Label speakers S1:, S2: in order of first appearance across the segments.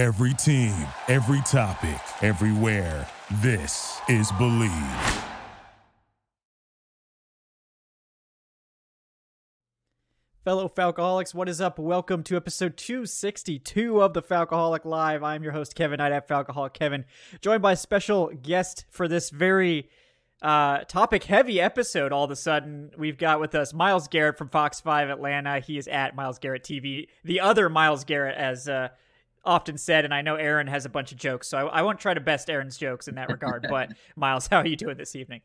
S1: Every team, every topic, everywhere. This is Bleav.
S2: Fellow Falcoholics, what is up? Welcome to episode 262 of the Falcoholic Live. I'm your host, Kevin Knight at Falcoholic Kevin, joined by a special guest for this very uh, topic heavy episode. All of a sudden, we've got with us miles Garrett from Fox 5 Atlanta. He is at miles Garrett TV, the other miles Garrett, as uh, often said. And I know Aaron has a bunch of jokes, so I, I won't try to best Aaron's jokes in that regard. but, Miles, how are you doing this evening?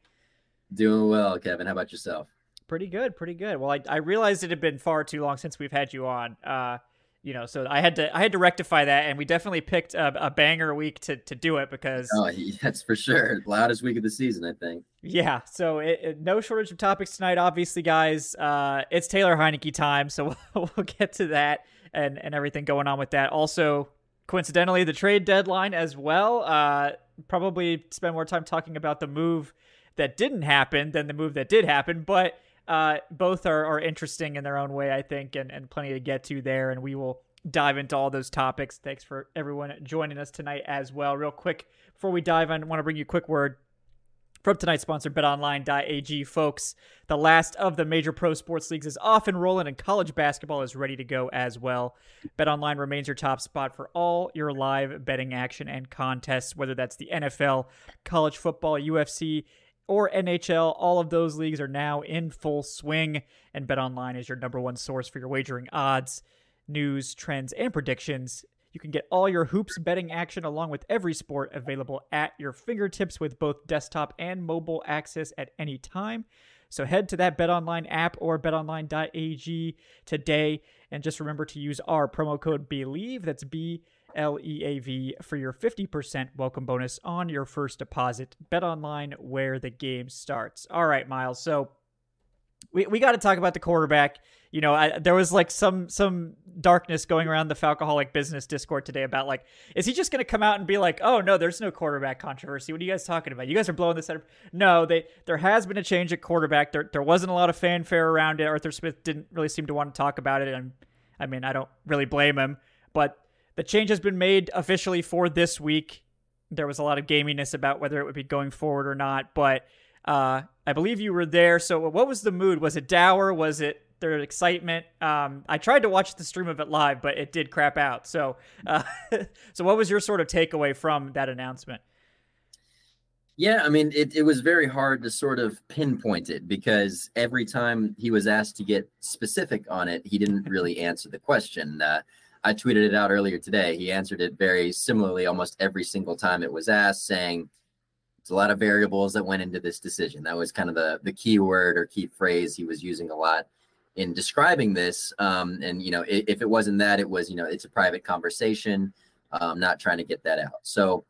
S3: Doing well, Kevin. How about yourself?
S2: Pretty good, pretty good. Well, I, I realized it had been far too long since we've had you on. Uh, you know, so I had to I had to rectify that, and we definitely picked a, a banger week to to do it because
S3: oh, that's for sure loudest week of the season, I think.
S2: Yeah, so it, it, no shortage of topics tonight, obviously, guys. Uh, it's Taylor Heinicke time, so we'll, we'll get to that and and everything going on with that. Also, coincidentally, the trade deadline as well. Uh, probably spend more time talking about the move that didn't happen than the move that did happen, but uh, both are, are interesting in their own way, I think, and, and plenty to get to there. And we will dive into all those topics. Thanks for everyone joining us tonight as well. Real quick, before we dive in, I want to bring you a quick word from tonight's sponsor, betonline.ag. Folks, the last of the major pro sports leagues is off and rolling, and college basketball is ready to go as well. BetOnline remains your top spot for all your live betting action and contests, whether that's the NFL, college football, UFC, or NHL. All of those leagues are now in full swing, and BetOnline is your number one source for your wagering odds, news, trends, and predictions. You can get all your hoops betting action along with every sport available at your fingertips with both desktop and mobile access at any time. So head to that BetOnline app or betonline.ag today and just remember to use our promo code BLEAV. That's B L E A V for your 50% welcome bonus on your first deposit. BetOnline where the game starts. All right, Miles. So we, we got to talk about the quarterback. You know, I, there was like some some darkness going around the Falcoholic business Discord today about like, is he just going to come out and be like, oh no, there's no quarterback controversy? What are you guys talking about? You guys are blowing this out. No, they there has been a change at quarterback. There there wasn't a lot of fanfare around it. Arthur Smith didn't really seem to want to talk about it, and I mean, I don't really blame him. But the change has been made officially for this week. There was a lot of gaminess about whether it would be going forward or not, but uh, I believe you were there. So, what was the mood? Was it dour? Was it their excitement? Um, I tried to watch the stream of it live, but it did crap out. So, uh, so what was your sort of takeaway from that announcement?
S3: Yeah, I mean, it, it was very hard to sort of pinpoint it because every time he was asked to get specific on it, he didn't really answer the question. Uh, I tweeted it out earlier today. He answered it very similarly almost every single time it was asked, saying it's a lot of variables that went into this decision. That was kind of the the key word or key phrase he was using a lot in describing this. Um, and you know, if, if, it wasn't that, it was you know, it's a private conversation. Um, not trying to get that out. So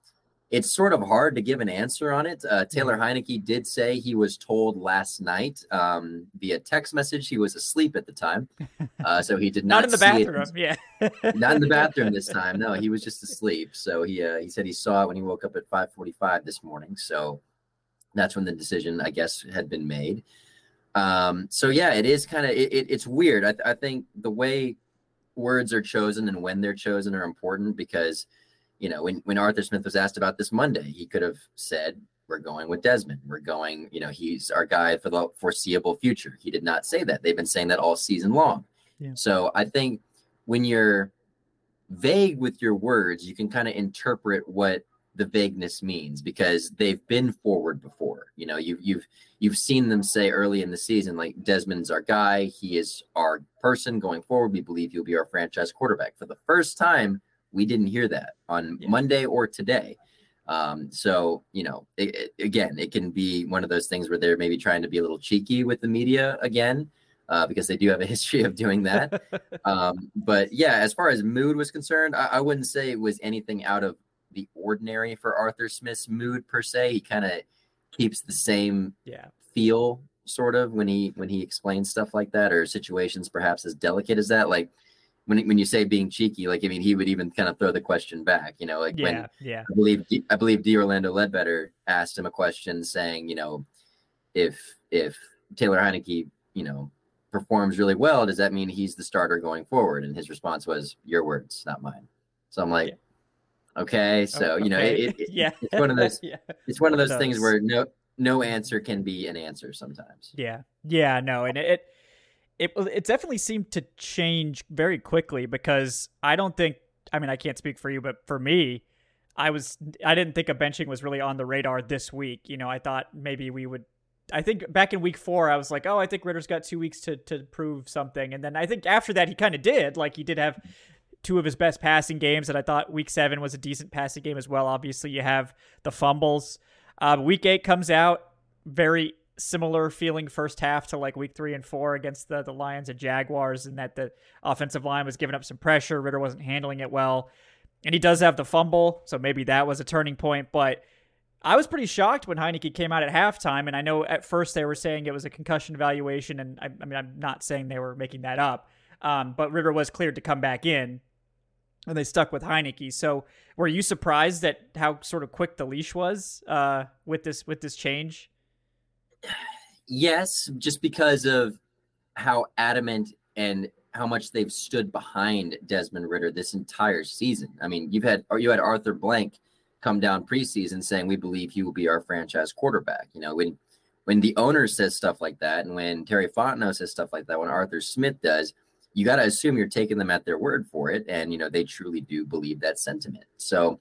S3: it's sort of hard to give an answer on it. Uh, Taylor mm-hmm. Did say he was told last night um, via text message he was asleep at the time, uh, so he did not.
S2: not in the bathroom, it.
S3: yeah. not in the bathroom this time. No, he was just asleep. So he uh, he said he saw it when he woke up at 5:45 this morning. So that's when the decision, I guess, had been made. Um, so yeah, it is kind of it, it, it's weird. I, I think the way words are chosen and when they're chosen are important because you know, when, when Arthur Smith was asked about this Monday, he could have said, We're going with Desmond. We're going, you know, he's our guy for the foreseeable future. He did not say that. They've been saying that all season long. Yeah. So I think when you're vague with your words, you can kind of interpret what the vagueness means because they've been forward before. You know, you've you've you've seen them say early in the season, like Desmond's our guy, he is our person going forward. We believe he'll be our franchise quarterback. For the first time we didn't hear that on yeah. Monday or today. Um, so you know, it, it, again, it can be one of those things where they're maybe trying to be a little cheeky with the media again, uh, because they do have a history of doing that. um, but yeah, as far as mood was concerned, I, I, wouldn't say it was anything out of the ordinary for Arthur Smith's mood per se. He kind of keeps the same
S2: yeah.
S3: feel sort of when he when he explains stuff like that or situations perhaps as delicate as that like when when you say being cheeky, like I mean, he would even kind of throw the question back. You know, like
S2: yeah,
S3: when
S2: yeah.
S3: I believe I believe D. Orlando Ledbetter asked him a question saying, you know, if if Taylor Heinicke, you know, performs really well, does that mean he's the starter going forward? And his response was, "Your words, not mine." So I'm like, Okay, oh, so you know, it, it,
S2: yeah,
S3: it's one of those-
S2: yeah,
S3: it's one of those things where no no answer can be an answer sometimes.
S2: yeah, yeah. No, and it it it definitely seemed to change very quickly because I don't think. I mean, I can't speak for you, but for me, I was I didn't think a benching was really on the radar this week. You know, I thought maybe we would. I think back in week four, I was like, oh, I think Ridder's got two weeks to to prove something, and then I think after that he kind of did. Like he did have two of his best passing games, and I thought week seven was a decent passing game as well. Obviously, you have the fumbles. Uh, week eight comes out very similar feeling first half to like week three and four against the the Lions and Jaguars, and that the offensive line was giving up some pressure. Ridder wasn't handling it well, and he does have the fumble, so maybe that was a turning point. But I was pretty shocked when Heinicke came out at halftime, and I know at first they were saying it was a concussion evaluation, and I, I mean I'm not saying they were making that up, um, but Ridder was cleared to come back in. And they stuck with Heinicke. So, were you surprised at how sort of quick the leash was uh, with this with this change?
S3: Yes, just because of how adamant and how much they've stood behind Desmond Ridder this entire season. I mean, you've had you had Arthur Blank come down preseason saying we believe he will be our franchise quarterback. You know, when when the owner says stuff like that, and when Terry Fontenot says stuff like that, when Arthur Smith does, you got to assume you're taking them at their word for it, and you know they truly do believe that sentiment. So,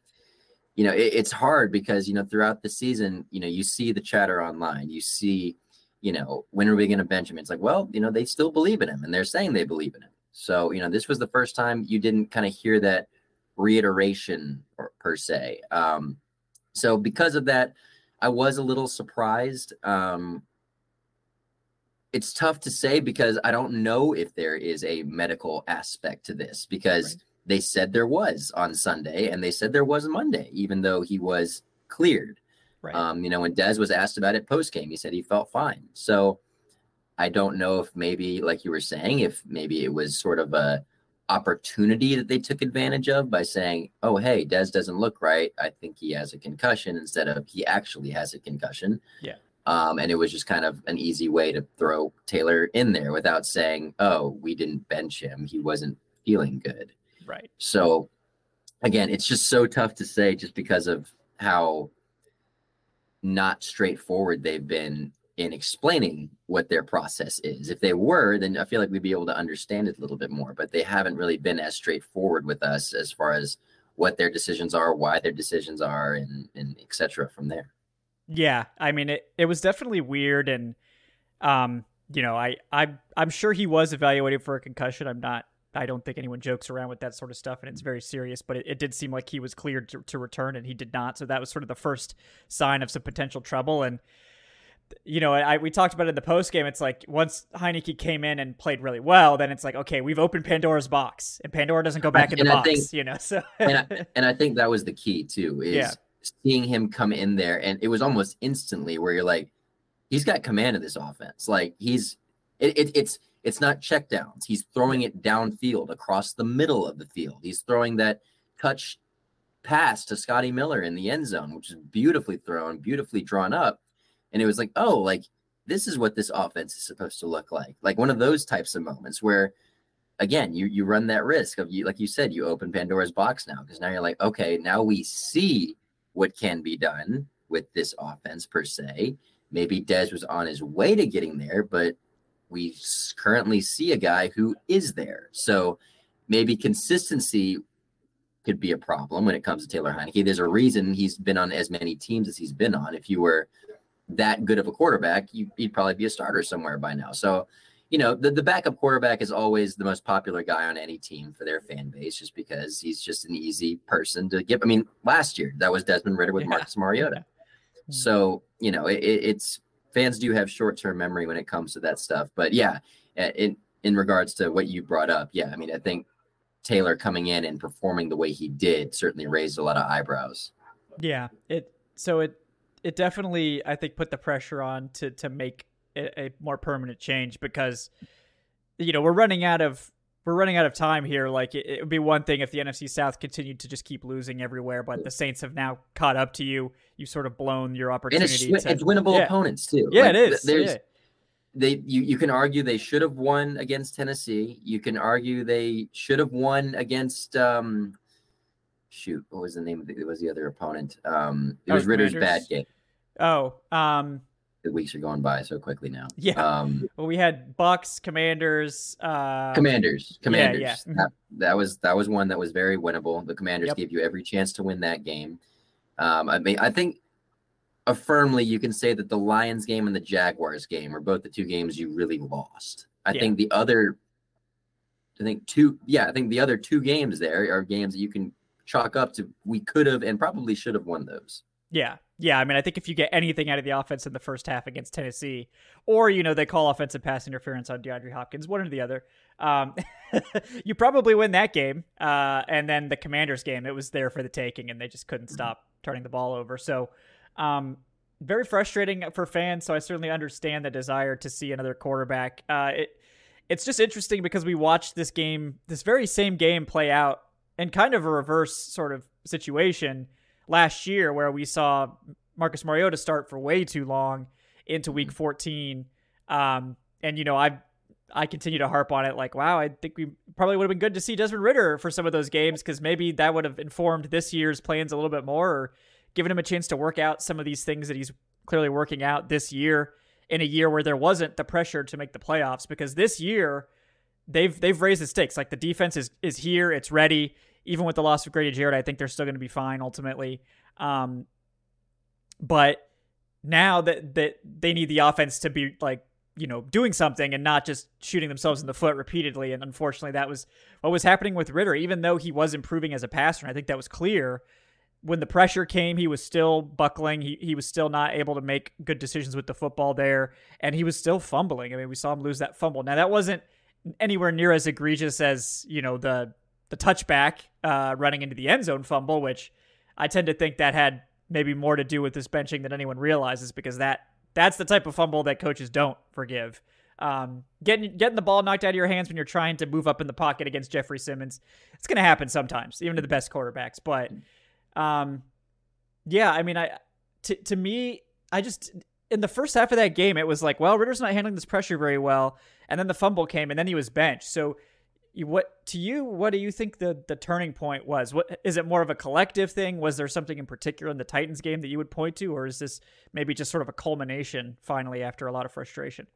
S3: you know, it, it's hard because you know throughout the season, you know, you see the chatter online, you see you know, when are we going to bench him? It's like, well, you know, they still believe in him and they're saying they believe in him. So, you know, this was the first time you didn't kind of hear that reiteration or, per se. Um, so, because of that, I was a little surprised. Um, it's tough to say because I don't know if there is a medical aspect to this because
S2: Right.
S3: they said there was on Sunday and they said there was Monday, even though he was cleared.
S2: Right.
S3: Um, you know, when Dez was asked about it post game, he said he felt fine. So I don't know if maybe, like you were saying, if maybe it was sort of a opportunity that they took advantage of by saying, "Oh, hey, Dez doesn't look right. I think he has a concussion," instead of he actually has a concussion.
S2: Yeah.
S3: Um, and it was just kind of an easy way to throw Taylor in there without saying, "Oh, we didn't bench him. He wasn't feeling good."
S2: right.
S3: So again, it's just so tough to say just because of how not straightforward they've been in explaining what their process is. If they were, then I feel like we'd be able to understand it a little bit more, but they haven't really been as straightforward with us as far as what their decisions are, why their decisions are, and and et cetera from there.
S2: Yeah, I mean it. It was definitely weird, and um, you know, I I I'm sure he was evaluated for a concussion. I'm not. I don't think anyone jokes around with that sort of stuff, and it's very serious. But it, it did seem like he was cleared to, to return, and he did not. So that was sort of the first sign of some potential trouble. And you know, I we talked about it in the post game. It's like once Heinicke came in and played really well, then it's like okay, we've opened Pandora's box, and Pandora doesn't go back in the
S3: I
S2: box.
S3: think-
S2: you know, so
S3: and I, and I think that was the key too is
S2: Yeah.
S3: Seeing him come in there and it was almost instantly where you're like he's got command of this offense. Like he's it, it, it's it's not checkdowns he's throwing it downfield across the middle of the field. He's throwing that touch pass to Scotty Miller in the end zone which is beautifully thrown beautifully drawn up. And it was like oh like this is what this offense is supposed to look like. Like one of those types of moments where again, you you run that risk of you like you said, you open Pandora's box now because now you're like, okay, now we see what can be done with this offense per se. Maybe Dez was on his way to getting there, but we currently see a guy who is there. So maybe consistency could be a problem when it comes to Taylor Heinicke. There's a reason he's been on as many teams as he's been on. If you were that good of a quarterback, you, he'd probably be a starter somewhere by now. So you know, the, the backup quarterback is always the most popular guy on any team for their fan base just because he's just an easy person to get. I mean, last year that was Desmond Ridder with
S2: Yeah.
S3: Marcus Mariota. So, you know, it, it- it's fans do have short term memory when it comes to that stuff. But yeah, in, in regards to what you brought up, yeah, I mean, I think Taylor coming in and performing the way he did certainly raised a lot of eyebrows.
S2: Yeah, it so it it definitely I think put the pressure on to to make a, more permanent change because you know we're running out of we're running out of time here. Like it, it would be one thing if the NFC South continued to just keep losing everywhere, but the Saints have now caught up to you. You've sort of blown your
S3: And
S2: opportunity.
S3: it's, wi-
S2: to,
S3: it's winnable
S2: yeah.
S3: opponents too.
S2: Yeah,
S3: Like,
S2: it is.
S3: There's
S2: yeah.
S3: they you, you can argue they should have won against Tennessee. You can argue they should have won against um shoot, what was the name of the, it was the other opponent? Um, it was Ritter's Ridder's bad game.
S2: Oh, um,
S3: the weeks are going by so quickly now.
S2: Yeah. Um, well, we had Bucks, Commanders, uh,
S3: Commanders, Commanders. Yeah, yeah. That, that, was that was one that was very winnable. The Commanders yep. gave you every chance to win that game. Um, I mean, I think affirmly you can say that the Lions game and the Jaguars game are both the two games you really lost. I yeah. think the other, I think two, yeah, I think the other two games there are games that you can chalk up to we could have and probably should have won those.
S2: Yeah. Yeah. I mean, I think if you get anything out of the offense in the first half against Tennessee, or, you know, they call offensive pass interference on DeAndre Hopkins, one or the other, um, you probably win that game. Uh, and then the Commanders game, it was there for the taking, and they just couldn't mm-hmm. stop turning the ball over. So, um, very frustrating for fans. So I certainly understand the desire to see another quarterback. Uh, it, it's just interesting because we watched this game, this very same game play out in kind of a reverse sort of situation last year where we saw Marcus Mariota start for way too long into week mm-hmm. 14. Um, and, you know, I I continue to harp on it like, wow, I think we probably would have been good to see Desmond Ridder for some of those games because maybe that would have informed this year's plans a little bit more or given him a chance to work out some of these things that he's clearly working out this year in a year where there wasn't the pressure to make the playoffs because this year they've they've raised the stakes. Like the defense is is here, it's ready even with the loss of Grady Jarrett, I think they're still going to be fine ultimately. Um, but now that that they need the offense to be like you know doing something and not just shooting themselves in the foot repeatedly. And unfortunately, that was what was happening with Ridder Even though he was improving as a passer, and I think that was clear. When the pressure came, he was still buckling. He he was still not able to make good decisions with the football there, and he was still fumbling. I mean, we saw him lose that fumble. Now that wasn't anywhere near as egregious as you know the the touchback uh, running into the end zone fumble, which I tend to think that had maybe more to do with this benching than anyone realizes because that that's the type of fumble that coaches don't forgive. Um, getting getting the ball knocked out of your hands when you're trying to move up in the pocket against Jeffrey Simmons, it's going to happen sometimes, even to the best quarterbacks. But um, yeah, I mean, I to to me, I just in the first half of that game, it was like, well, Ridder's not handling this pressure very well, and then the fumble came, and then he was benched. So what to you what do you think the the turning point was what is it more of a collective thing was there something in particular in the titans game that you would point to or is this maybe just sort of a culmination finally after a lot of frustration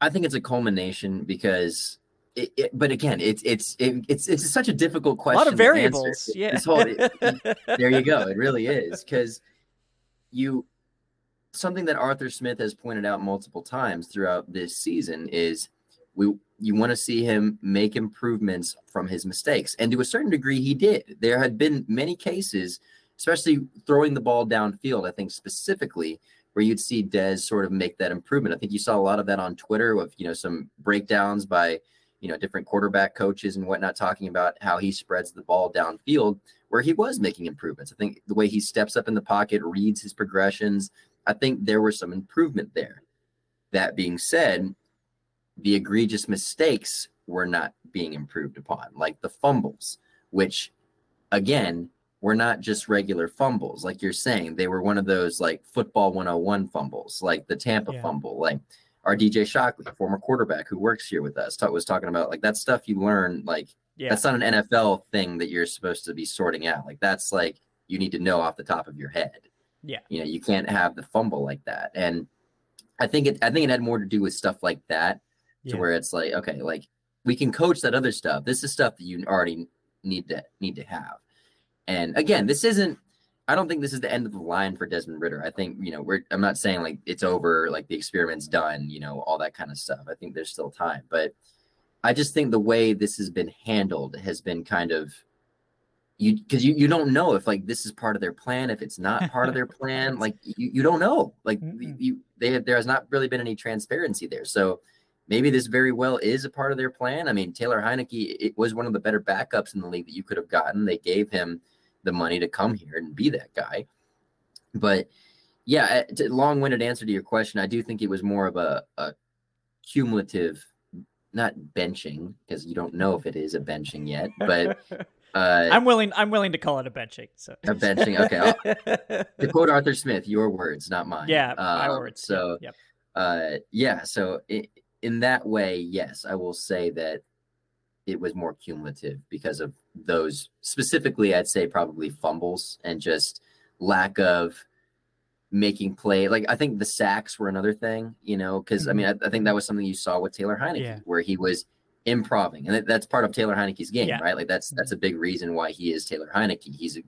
S3: i think it's a culmination because it, it, but again, it's it's it, it's it's such a difficult question. A
S2: lot of variables. Yeah.
S3: Whole, there you go. It really is because you something that Arthur Smith has pointed out multiple times throughout this season is we you want to see him make improvements from his mistakes. And to a certain degree, he did. There had been many cases, especially throwing the ball downfield, I think specifically, where you'd see Dez sort of make that improvement. I think you saw a lot of that on Twitter with, you know, some breakdowns by, you know, different quarterback coaches and whatnot, talking about how he spreads the ball downfield, where he was making improvements. I think the way he steps up in the pocket, reads his progressions, I think there was some improvement there. That being said, the egregious mistakes were not being improved upon, like the fumbles, which again were not just regular fumbles, like you're saying. They were one of those like football 101 fumbles, like the Tampa yeah. fumble, like our DJ Shockley, former quarterback who works here with us, was talking about like that stuff you learn. Like yeah. that's not an NFL thing that you're supposed to be sorting out. Like that's like you need to know off the top of your head.
S2: Yeah,
S3: you know you can't have the fumble like that. And I think it I think it had more to do with stuff like that yeah. to where it's like okay like we can coach that other stuff. This is stuff that you already need to need to have. And again this isn't i don't think this is the end of the line for desmond Ridder. i think you know we're i'm not saying like it's over like the experiment's done you know all that kind of stuff. I think there's still time. But i just think the way this has been handled has been kind of you because you, you don't know if like this is part of their plan. If it's not part of their plan like you, you don't know. Like mm you they there has not really been any transparency there. So maybe this very well is a part of their plan. I mean, Taylor Heinicke it was one of the better backups in the league that you could have gotten. They gave him the money to come here and be that guy. But yeah, long-winded answer to your question, I do think it was more of a, a cumulative, not benching because you don't know if it is a benching yet, but.
S2: Uh, I'm willing. I'm willing to call it a benching. So
S3: a benching. Okay. to quote Arthur Smith, your words, not mine.
S2: Yeah, my um, words.
S3: So, yep. uh, yeah. So it, in that way, yes, I will say that it was more cumulative because of those specifically, I'd say probably fumbles and just lack of making play. Like I think the sacks were another thing, you know, because I mean mm-hmm. I, I, think that was something you saw with Taylor Heinicke, yeah. where he was improving, and that's part of Taylor Heinicke's game, yeah. right? Like that's that's a mm-hmm. big reason why he is Taylor Heinicke. He's a,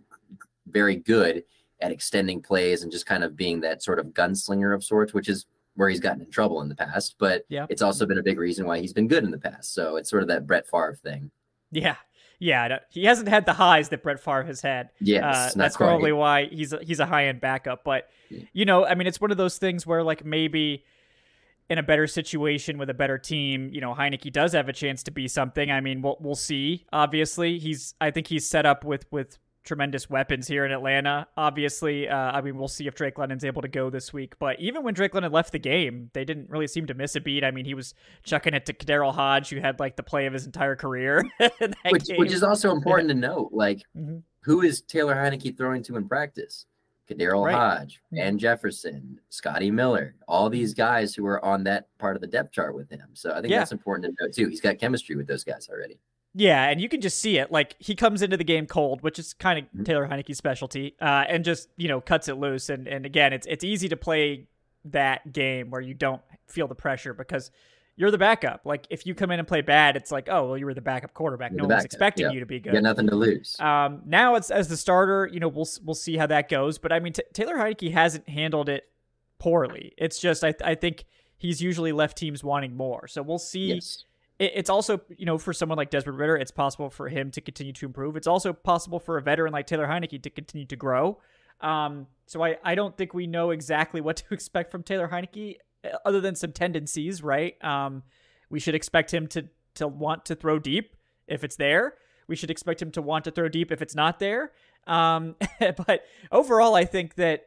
S3: very good at extending plays and just kind of being that sort of gunslinger of sorts, which is where he's gotten in trouble in the past. But yeah. it's also been a big reason why he's been good in the past. So it's sort of that Brett Favre thing.
S2: Yeah, yeah, he hasn't had the highs that Brett Favre has had.
S3: Yeah, uh,
S2: that's probably why he's a, he's a high end backup. But you know, I mean, it's one of those things where like maybe in a better situation with a better team, you know, Heinicke does have a chance to be something. I mean, we'll we'll see. Obviously, he's I think he's set up with with tremendous weapons here in Atlanta. Obviously, uh, I mean, we'll see if Drake London's able to go this week. But even when Drake London left the game, they didn't really seem to miss a beat. I mean, he was chucking it to Daryl Hodge, who had like the play of his entire career.
S3: which, which, is also important to note. Like, mm-hmm. who is Taylor Heinicke throwing to in practice? KhaDarel right. Hodge, and Jefferson, Scotty Miller, all these guys who are on that part of the depth chart with him. So I think yeah. that's important to note too. He's got chemistry with those guys already.
S2: Yeah, and you can just see it. Like he comes into the game cold, which is kind of mm-hmm. Taylor Heinicke's specialty, uh, and just you know cuts it loose. And and again, it's it's easy to play that game where you don't feel the pressure because you're the backup. Like if you come in and play bad, it's like, oh well, you were the backup quarterback. You're no one's expecting you to be good.
S3: You got nothing to lose.
S2: Um, now it's as the starter. You know, we'll we'll see how that goes. But I mean, t- Taylor Heinicke hasn't handled it poorly. It's just I I think he's usually left teams wanting more. So we'll see. Yes it's also you know for someone like Desmond Ridder, it's possible for him to continue to improve. It's also possible for a veteran like Taylor Heinicke to continue to grow. Um, so I I don't think we know exactly what to expect from Taylor Heinicke uh, other than some tendencies, right? Um, we should expect him to to want to throw deep if it's there. We should expect him to want to throw deep if it's not there. Um, but overall, I think that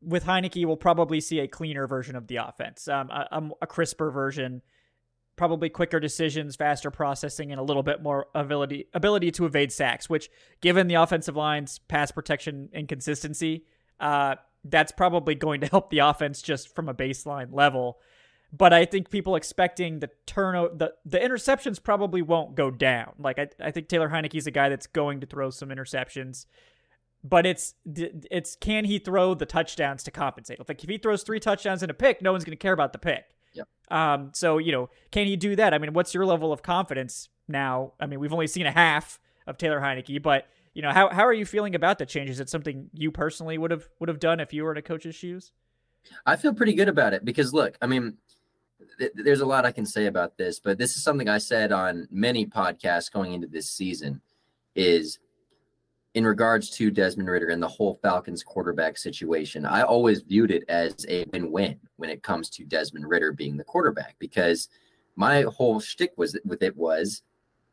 S2: with Heinicke, we'll probably see a cleaner version of the offense, um, a, a crisper version probably quicker decisions, faster processing, and a little bit more ability ability to evade sacks. Which, given the offensive line's pass protection inconsistency, uh, that's probably going to help the offense just from a baseline level. But I think people expecting the turnover, the the interceptions probably won't go down. Like I, I think Taylor Heinicke's a guy that's going to throw some interceptions. But it's it's can he throw the touchdowns to compensate? Like if he throws three touchdowns and a pick, no one's going to care about the pick.
S3: Yep.
S2: Um, so you know, can he do that? I mean, what's your level of confidence now? I mean, we've only seen a half of Taylor Heinicke, but you know, how how are you feeling about the change? Is it something you personally would have would have done if you were in a coach's shoes?
S3: I feel pretty good about it because look, I mean, th- there's a lot I can say about this, but this is something I said on many podcasts going into this season. Is in regards to Desmond Ridder and the whole Falcons quarterback situation, I always viewed it as a win win when it comes to Desmond Ridder being the quarterback because my whole shtick was with it was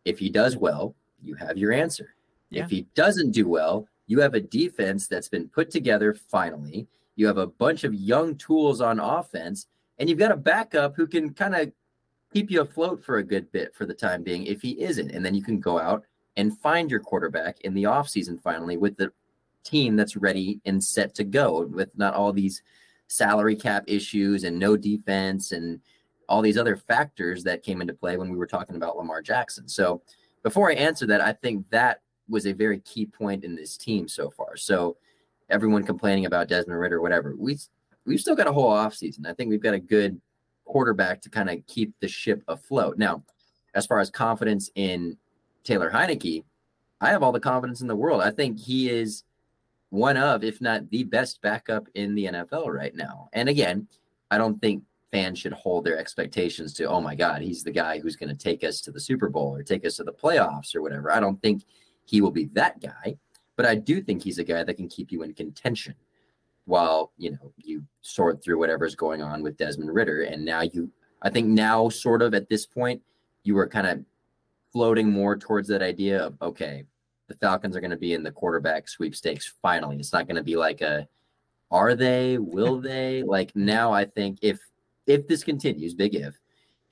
S3: if he does well, you have your answer. Yeah. If he doesn't do well, you have a defense that's been put together finally. You have a bunch of young tools on offense, and you've got a backup who can kind of keep you afloat for a good bit for the time being if he isn't. And then you can go out and find your quarterback in the offseason finally with the team that's ready and set to go with not all these salary cap issues and no defense and all these other factors that came into play when we were talking about Lamar Jackson. So before I answer that, I think that was a very key point in this team so far. So everyone complaining about Desmond Ridder, whatever, we we've still got a whole offseason. I think we've got a good quarterback to kind of keep the ship afloat. Now, as far as confidence in Taylor Heinicke, I have all the confidence in the world. I think he is one of, if not the best backup in the NFL right now. And again, I don't think fans should hold their expectations to, oh my God, he's the guy who's going to take us to the Super Bowl or take us to the playoffs or whatever. I don't think he will be that guy, but I do think he's a guy that can keep you in contention while, you know, you sort through whatever's going on with Desmond Ridder. And now you, I think now, sort of at this point, you are kind of floating more towards that idea of okay, the Falcons are going to be in the quarterback sweepstakes finally. It's not going to be like a are they, will they? Like now I think if if this continues, big if,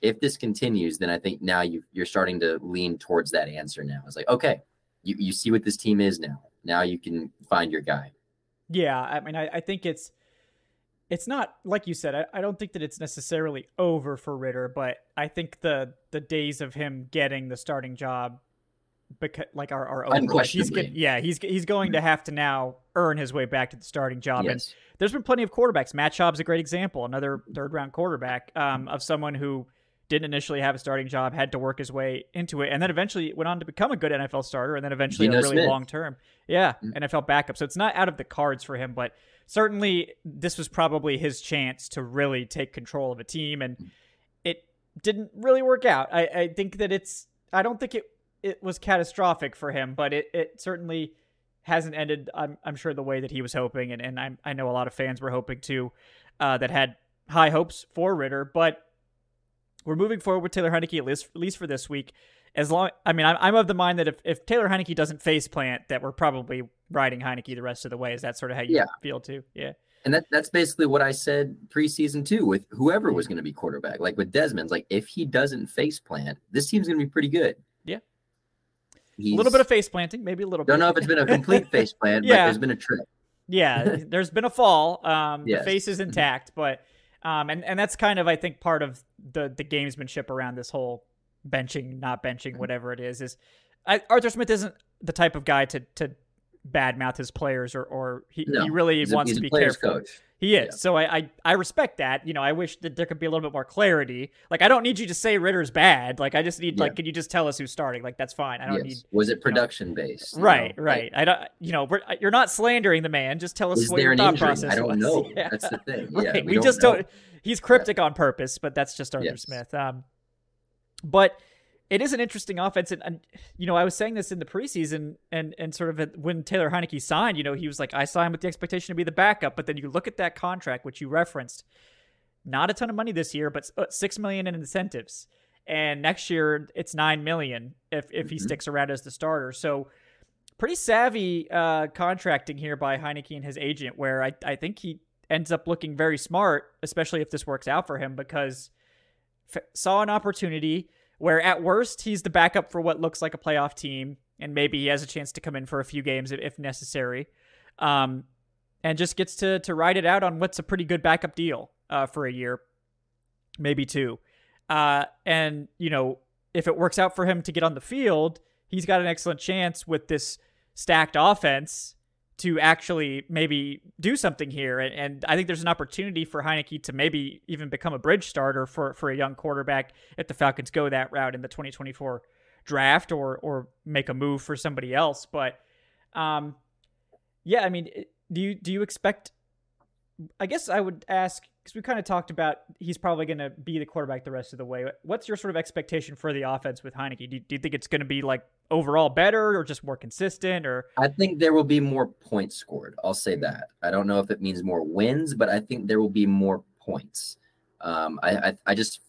S3: if this continues, then I think now you you're starting to lean towards that answer now. It's like, okay, you, you see what this team is now. Now you can find your guy.
S2: Yeah, I mean I, I think it's it's not like you said. I, I don't think that it's necessarily over for Ridder, but I think the the days of him getting the starting job because like our our own he's get, yeah he's he's going to have to now earn his way back to the starting job. Yes. And there's been plenty of quarterbacks. Matt Schaub's a great example, another third round quarterback um, of someone who didn't initially have a starting job, had to work his way into it, and then eventually went on to become a good NFL starter, and then eventually Geno a really long term, yeah, mm-hmm. NFL backup. So it's not out of the cards for him, but certainly this was probably his chance to really take control of a team, and it didn't really work out. I, I think that it's I don't think it it was catastrophic for him, but it, it certainly hasn't ended. I'm I'm sure the way that he was hoping, and and I I know a lot of fans were hoping too, uh, that had high hopes for Ridder, but we're moving forward with Taylor Heinicke at least at least for this week. As long, I mean, I'm, I'm of the mind that if, if Taylor Heinicke doesn't face plant, that we're probably riding Heinicke the rest of the way. Is that sort of how you yeah. feel too? Yeah.
S3: And that, that's basically what I said preseason too with whoever was going to be quarterback. Like with Desmond's, like if he doesn't face plant, this team's going to be pretty good.
S2: Yeah. He's, a little bit of face planting, maybe a little
S3: don't
S2: bit.
S3: know if it's been a complete face plant, yeah. but there's been a trip.
S2: Yeah, there's been a fall. Um, yes. The face is intact, but um, and and that's kind of I think part of the the gamesmanship around this whole benching, not benching, mm-hmm. whatever it is. Is I, Arthur Smith isn't the type of guy to to badmouth his players or or he, no, he really wants a, to be careful. Coach. He is. Yeah. So I, I I respect that. You know, I wish that there could be a little bit more clarity. Like I don't need you to say Ridder's bad. Like I just need yeah. like can you just tell us who's starting? Like that's fine. I don't yes. need
S3: Was it production you know, based?
S2: Right, know? right. I, I don't you know, you're not slandering the man. Just tell us
S3: is
S2: what your thought
S3: injury?
S2: process
S3: I don't
S2: was.
S3: know. Yeah. That's the thing. Yeah.
S2: Right. We, we just don't, don't he's cryptic on purpose, but that's just Arthur yes. Smith. Um but it is an interesting offense, and, and, you know I was saying this in the preseason, and and sort of when Taylor Heinicke signed, you know he was like I signed with the expectation to be the backup, but then you look at that contract which you referenced, not a ton of money this year, but uh, six million in incentives, and next year it's nine million if if he mm-hmm. sticks around as the starter. So pretty savvy uh, contracting here by Heinicke and his agent, where I I think he ends up looking very smart, especially if this works out for him because f- saw an opportunity where at worst he's the backup for what looks like a playoff team, and maybe he has a chance to come in for a few games if necessary, um, and just gets to to ride it out on what's a pretty good backup deal uh, for a year, maybe two, uh, and you know if it works out for him to get on the field, he's got an excellent chance with this stacked offense to actually maybe do something here. And, and, I think there's an opportunity for Heinicke to maybe even become a bridge starter for, for a young quarterback if the Falcons go that route in the 2024 draft or or make a move for somebody else. But um, yeah, I mean, do you do you expect? I guess I would ask because we kind of talked about he's probably going to be the quarterback the rest of the way. What's your sort of expectation for the offense with Heinicke? Do do you think it's going to be like overall better or just more consistent? Or
S3: I think there will be more points scored. I'll say that. I don't know if it means more wins, but I think there will be more points. Um, I, I, I just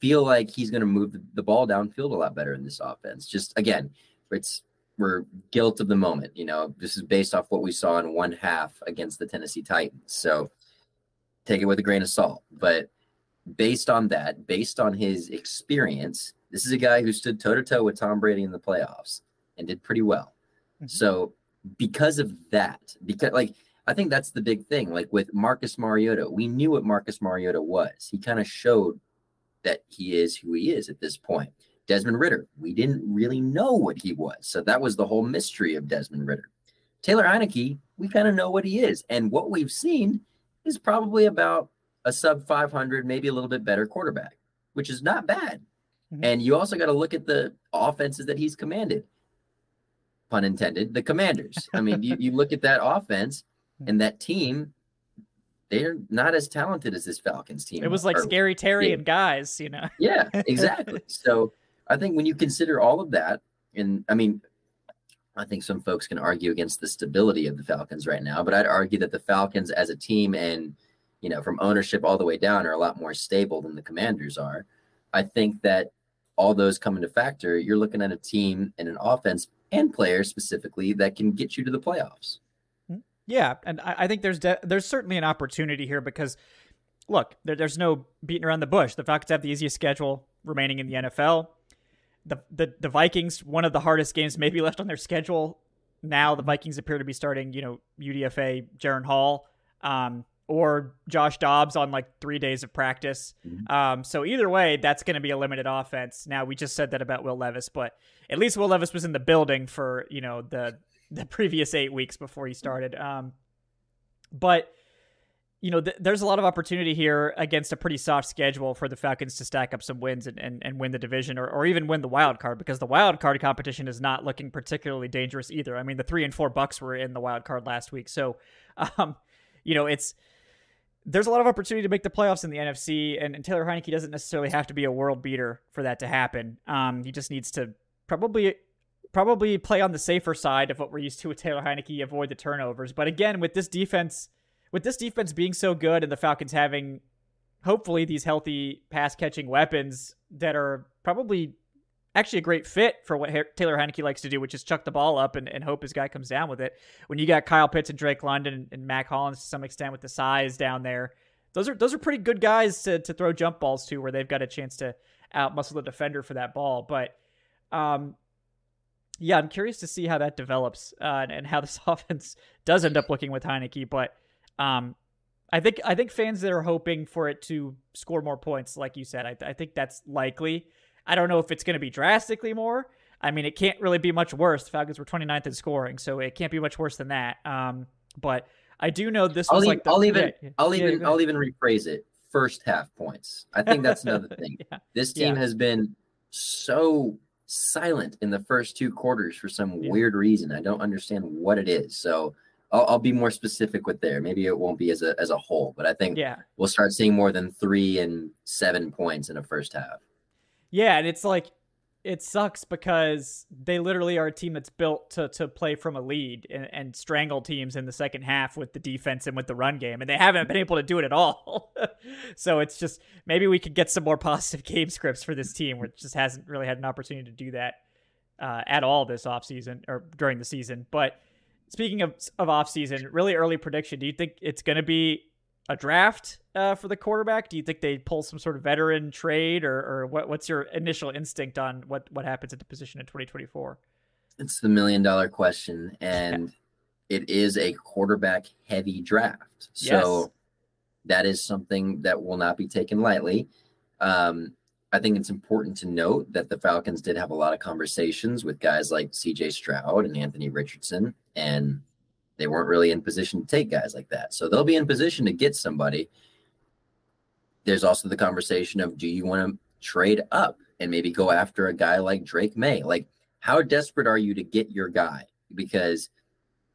S3: feel like he's going to move the, the ball downfield a lot better in this offense. Just again, it's we're guilt of the moment. You know, this is based off what we saw in one half against the Tennessee Titans. So take it with a grain of salt. But based on that, based on his experience, this is a guy who stood toe to toe with Tom Brady in the playoffs and did pretty well. Mm-hmm. So because of that, because like I think that's the big thing. Like with Marcus Mariota, we knew what Marcus Mariota was. He kind of showed that he is who he is at this point. Desmond Ridder, we didn't really know what he was. So that was the whole mystery of Desmond Ridder. Taylor Heinicke, we kind of know what he is. And what we've seen is probably about a sub 500, maybe a little bit better quarterback, which is not bad. Mm-hmm. And you also got to look at the offenses that he's commanded. Pun intended, the commanders. I mean, you, you look at that offense and that team, they're not as talented as this Falcons team.
S2: It was like scary Terry yeah. and guys, you know.
S3: yeah, exactly. so I think when you consider all of that, and I mean, I think some folks can argue against the stability of the Falcons right now, but I'd argue that the Falcons as a team and you know from ownership all the way down are a lot more stable than the Commanders are. I think that all those come into factor. You're looking at a team and an offense and players specifically that can get you to the playoffs.
S2: Hmm. Yeah, and I, think there's de- there's certainly an opportunity here because look, there, there's no beating around the bush. The Falcons have the easiest schedule remaining in the NFL the, the the Vikings, one of the hardest games maybe left on their schedule. Now the Vikings appear to be starting, you know, UDFA, Jaren Hall. Um, or Josh Dobbs on like three days of practice.
S3: Mhm.
S2: Um, so either way, that's going to be a limited offense. Now we just said that about Will Levis, but at least Will Levis was in the building for you know the the previous eight weeks before he started. Um, but you know, th- there's a lot of opportunity here against a pretty soft schedule for the Falcons to stack up some wins and, and, and win the division or, or even win the wild card because the wild card competition is not looking particularly dangerous either. I mean, the three and four Bucks were in the wild card last week, so um, you know, it's there's a lot of opportunity to make the playoffs in the NFC, and, and Taylor Heinicke doesn't necessarily have to be a world beater for that to happen. Um, he just needs to probably probably play on the safer side of what we're used to with Taylor Heinicke, avoid the turnovers. But again, with this defense, with this defense being so good and the Falcons having hopefully these healthy pass catching weapons that are probably actually a great fit for what Taylor Heinicke likes to do, which is chuck the ball up and, and hope his guy comes down with it. When you got Kyle Pitts and Drake London and, Mack Hollins to some extent with the size down there, those are those are pretty good guys to, to throw jump balls to where they've got a chance to outmuscle the defender for that ball. But um, yeah, I'm curious to see how that develops uh, and, and how this offense does end up looking with Heinicke. But um, I think I think fans that are hoping for it to score more points, like you said, I, I think that's likely. I don't know if it's going to be drastically more. I mean, it can't really be much worse. The Falcons were 29th in scoring, so it can't be much worse than that. Um, but I do know this
S3: I'll,
S2: was
S3: e-
S2: like the,
S3: I'll even
S2: yeah.
S3: I'll
S2: Yeah,
S3: even. I'll even rephrase it. First half points. I think that's another thing.
S2: yeah.
S3: This team has been so silent in the first two quarters for some weird reason. I don't understand what it is. So I'll, I'll be more specific with there. Maybe it won't be as a as a whole, but I think
S2: yeah.
S3: we'll start seeing more than three and seven points in a first half.
S2: Yeah, and it's like it sucks because they literally are a team that's built to to play from a lead and, and strangle teams in the second half with the defense and with the run game, and they haven't been able to do it at all. so it's just maybe we could get some more positive game scripts for this team, which just hasn't really had an opportunity to do that uh, at all this offseason or during the season. But speaking of of offseason, really early prediction. Do you think it's going to be a draft uh, for the quarterback? Do you think they pull some sort of veteran trade, or, or what, what's your initial instinct on what, what happens at the position in 2024?
S3: It's the million dollar question, and it is a quarterback heavy draft. So
S2: Yes.
S3: that is something that will not be taken lightly. Um, I think it's important to note that the Falcons did have a lot of conversations with guys like CJ Stroud and Anthony Richardson, and they weren't really in position to take guys like that. So they'll be in position to get somebody. There's also the conversation of do you want to trade up and maybe go after a guy like Drake Maye? Like, how desperate are you to get your guy? Because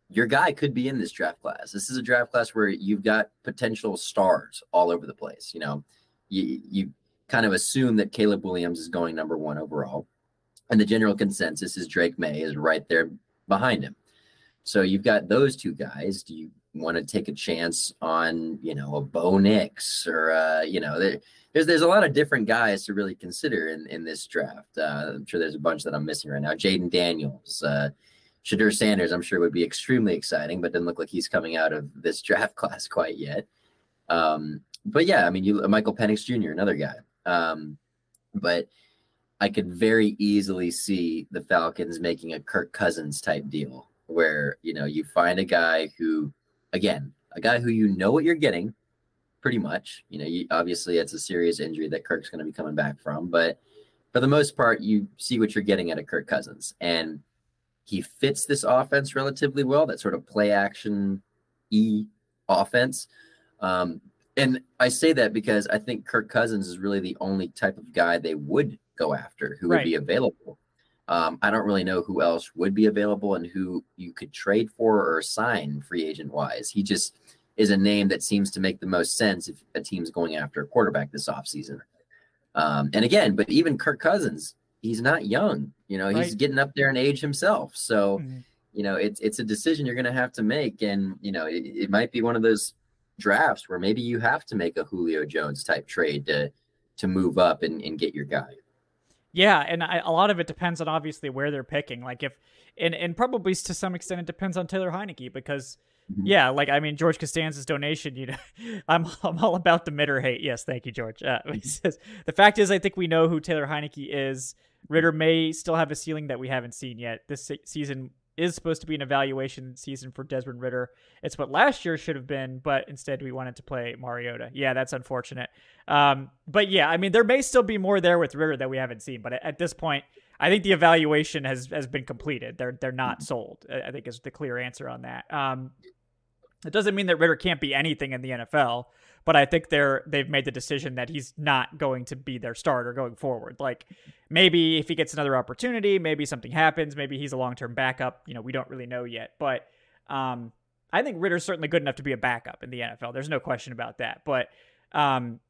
S3: your guy could be in this draft class. This is a draft class where you've got potential stars all over the place. You know, you you kind of assume that Caleb Williams is going number one overall, and the general consensus is Drake Maye is right there behind him. So you've got those two guys. Do you want to take a chance on you know a Bo Nix or uh, you know there, there's there's a lot of different guys to really consider in in this draft. Uh, I'm sure there's a bunch that I'm missing right now. Jayden Daniels. Uh, Shedeur Sanders, I'm sure would be extremely exciting, but doesn't look like he's coming out of this draft class quite yet. Um, but yeah, I mean, you Michael Penix Jr., another guy. Um, but I could very easily see the Falcons making a Kirk Cousins type deal, where you know you find a guy who, again, a guy who you know what you're getting, pretty much. You know, you, obviously it's a serious injury that Kirk's going to be coming back from, but for the most part, you see what you're getting out of Kirk Cousins, and he fits this offense relatively well. That sort of play action e offense. Um, and I say that because I think Kirk Cousins is really the only type of guy they would go after who would be available. Um, I don't really know who else would be available and who you could trade for or sign free agent wise. He just is a name that seems to make the most sense if a team's going after a quarterback this offseason. Um, and again, but even Kirk Cousins, he's not young. You know, he's
S2: Right.
S3: getting up there in age himself. So,
S2: Mhm.
S3: you know, it's it's a decision you're going to have to make, and you know, it, it might be one of those drafts where maybe you have to make a Julio Jones type trade to to move up and, and get your guy.
S2: Yeah, and I, a lot of it depends on obviously where they're picking. Like if, and and probably to some extent it depends on Taylor Heinicke because,
S3: Mhm.
S2: yeah, like I mean George Costanza's donation. You know, I'm I'm all about the Mitter hate. Yes, thank you, George. Uh, he says the fact is I think we know who Taylor Heinicke is. Ridder may still have a ceiling that we haven't seen yet. This se- season is supposed to be an evaluation season for Desmond Ridder. It's what last year should have been, but instead we wanted to play Mariota. Yeah, that's unfortunate. Um, but yeah, I mean, there may still be more there with Ridder that we haven't seen, but at, this point, I think the evaluation has has been completed. They're they're not sold. I think is the clear answer on that. Um, it doesn't mean that Ridder can't be anything in the NFL, but I think they're they've made the decision that he's not going to be their starter going forward. Like maybe if he gets another opportunity, maybe something happens, maybe he's a long term backup. You know, we don't really know yet, but um, I think Ridder's certainly good enough to be a backup in the NFL. There's no question about that. But um,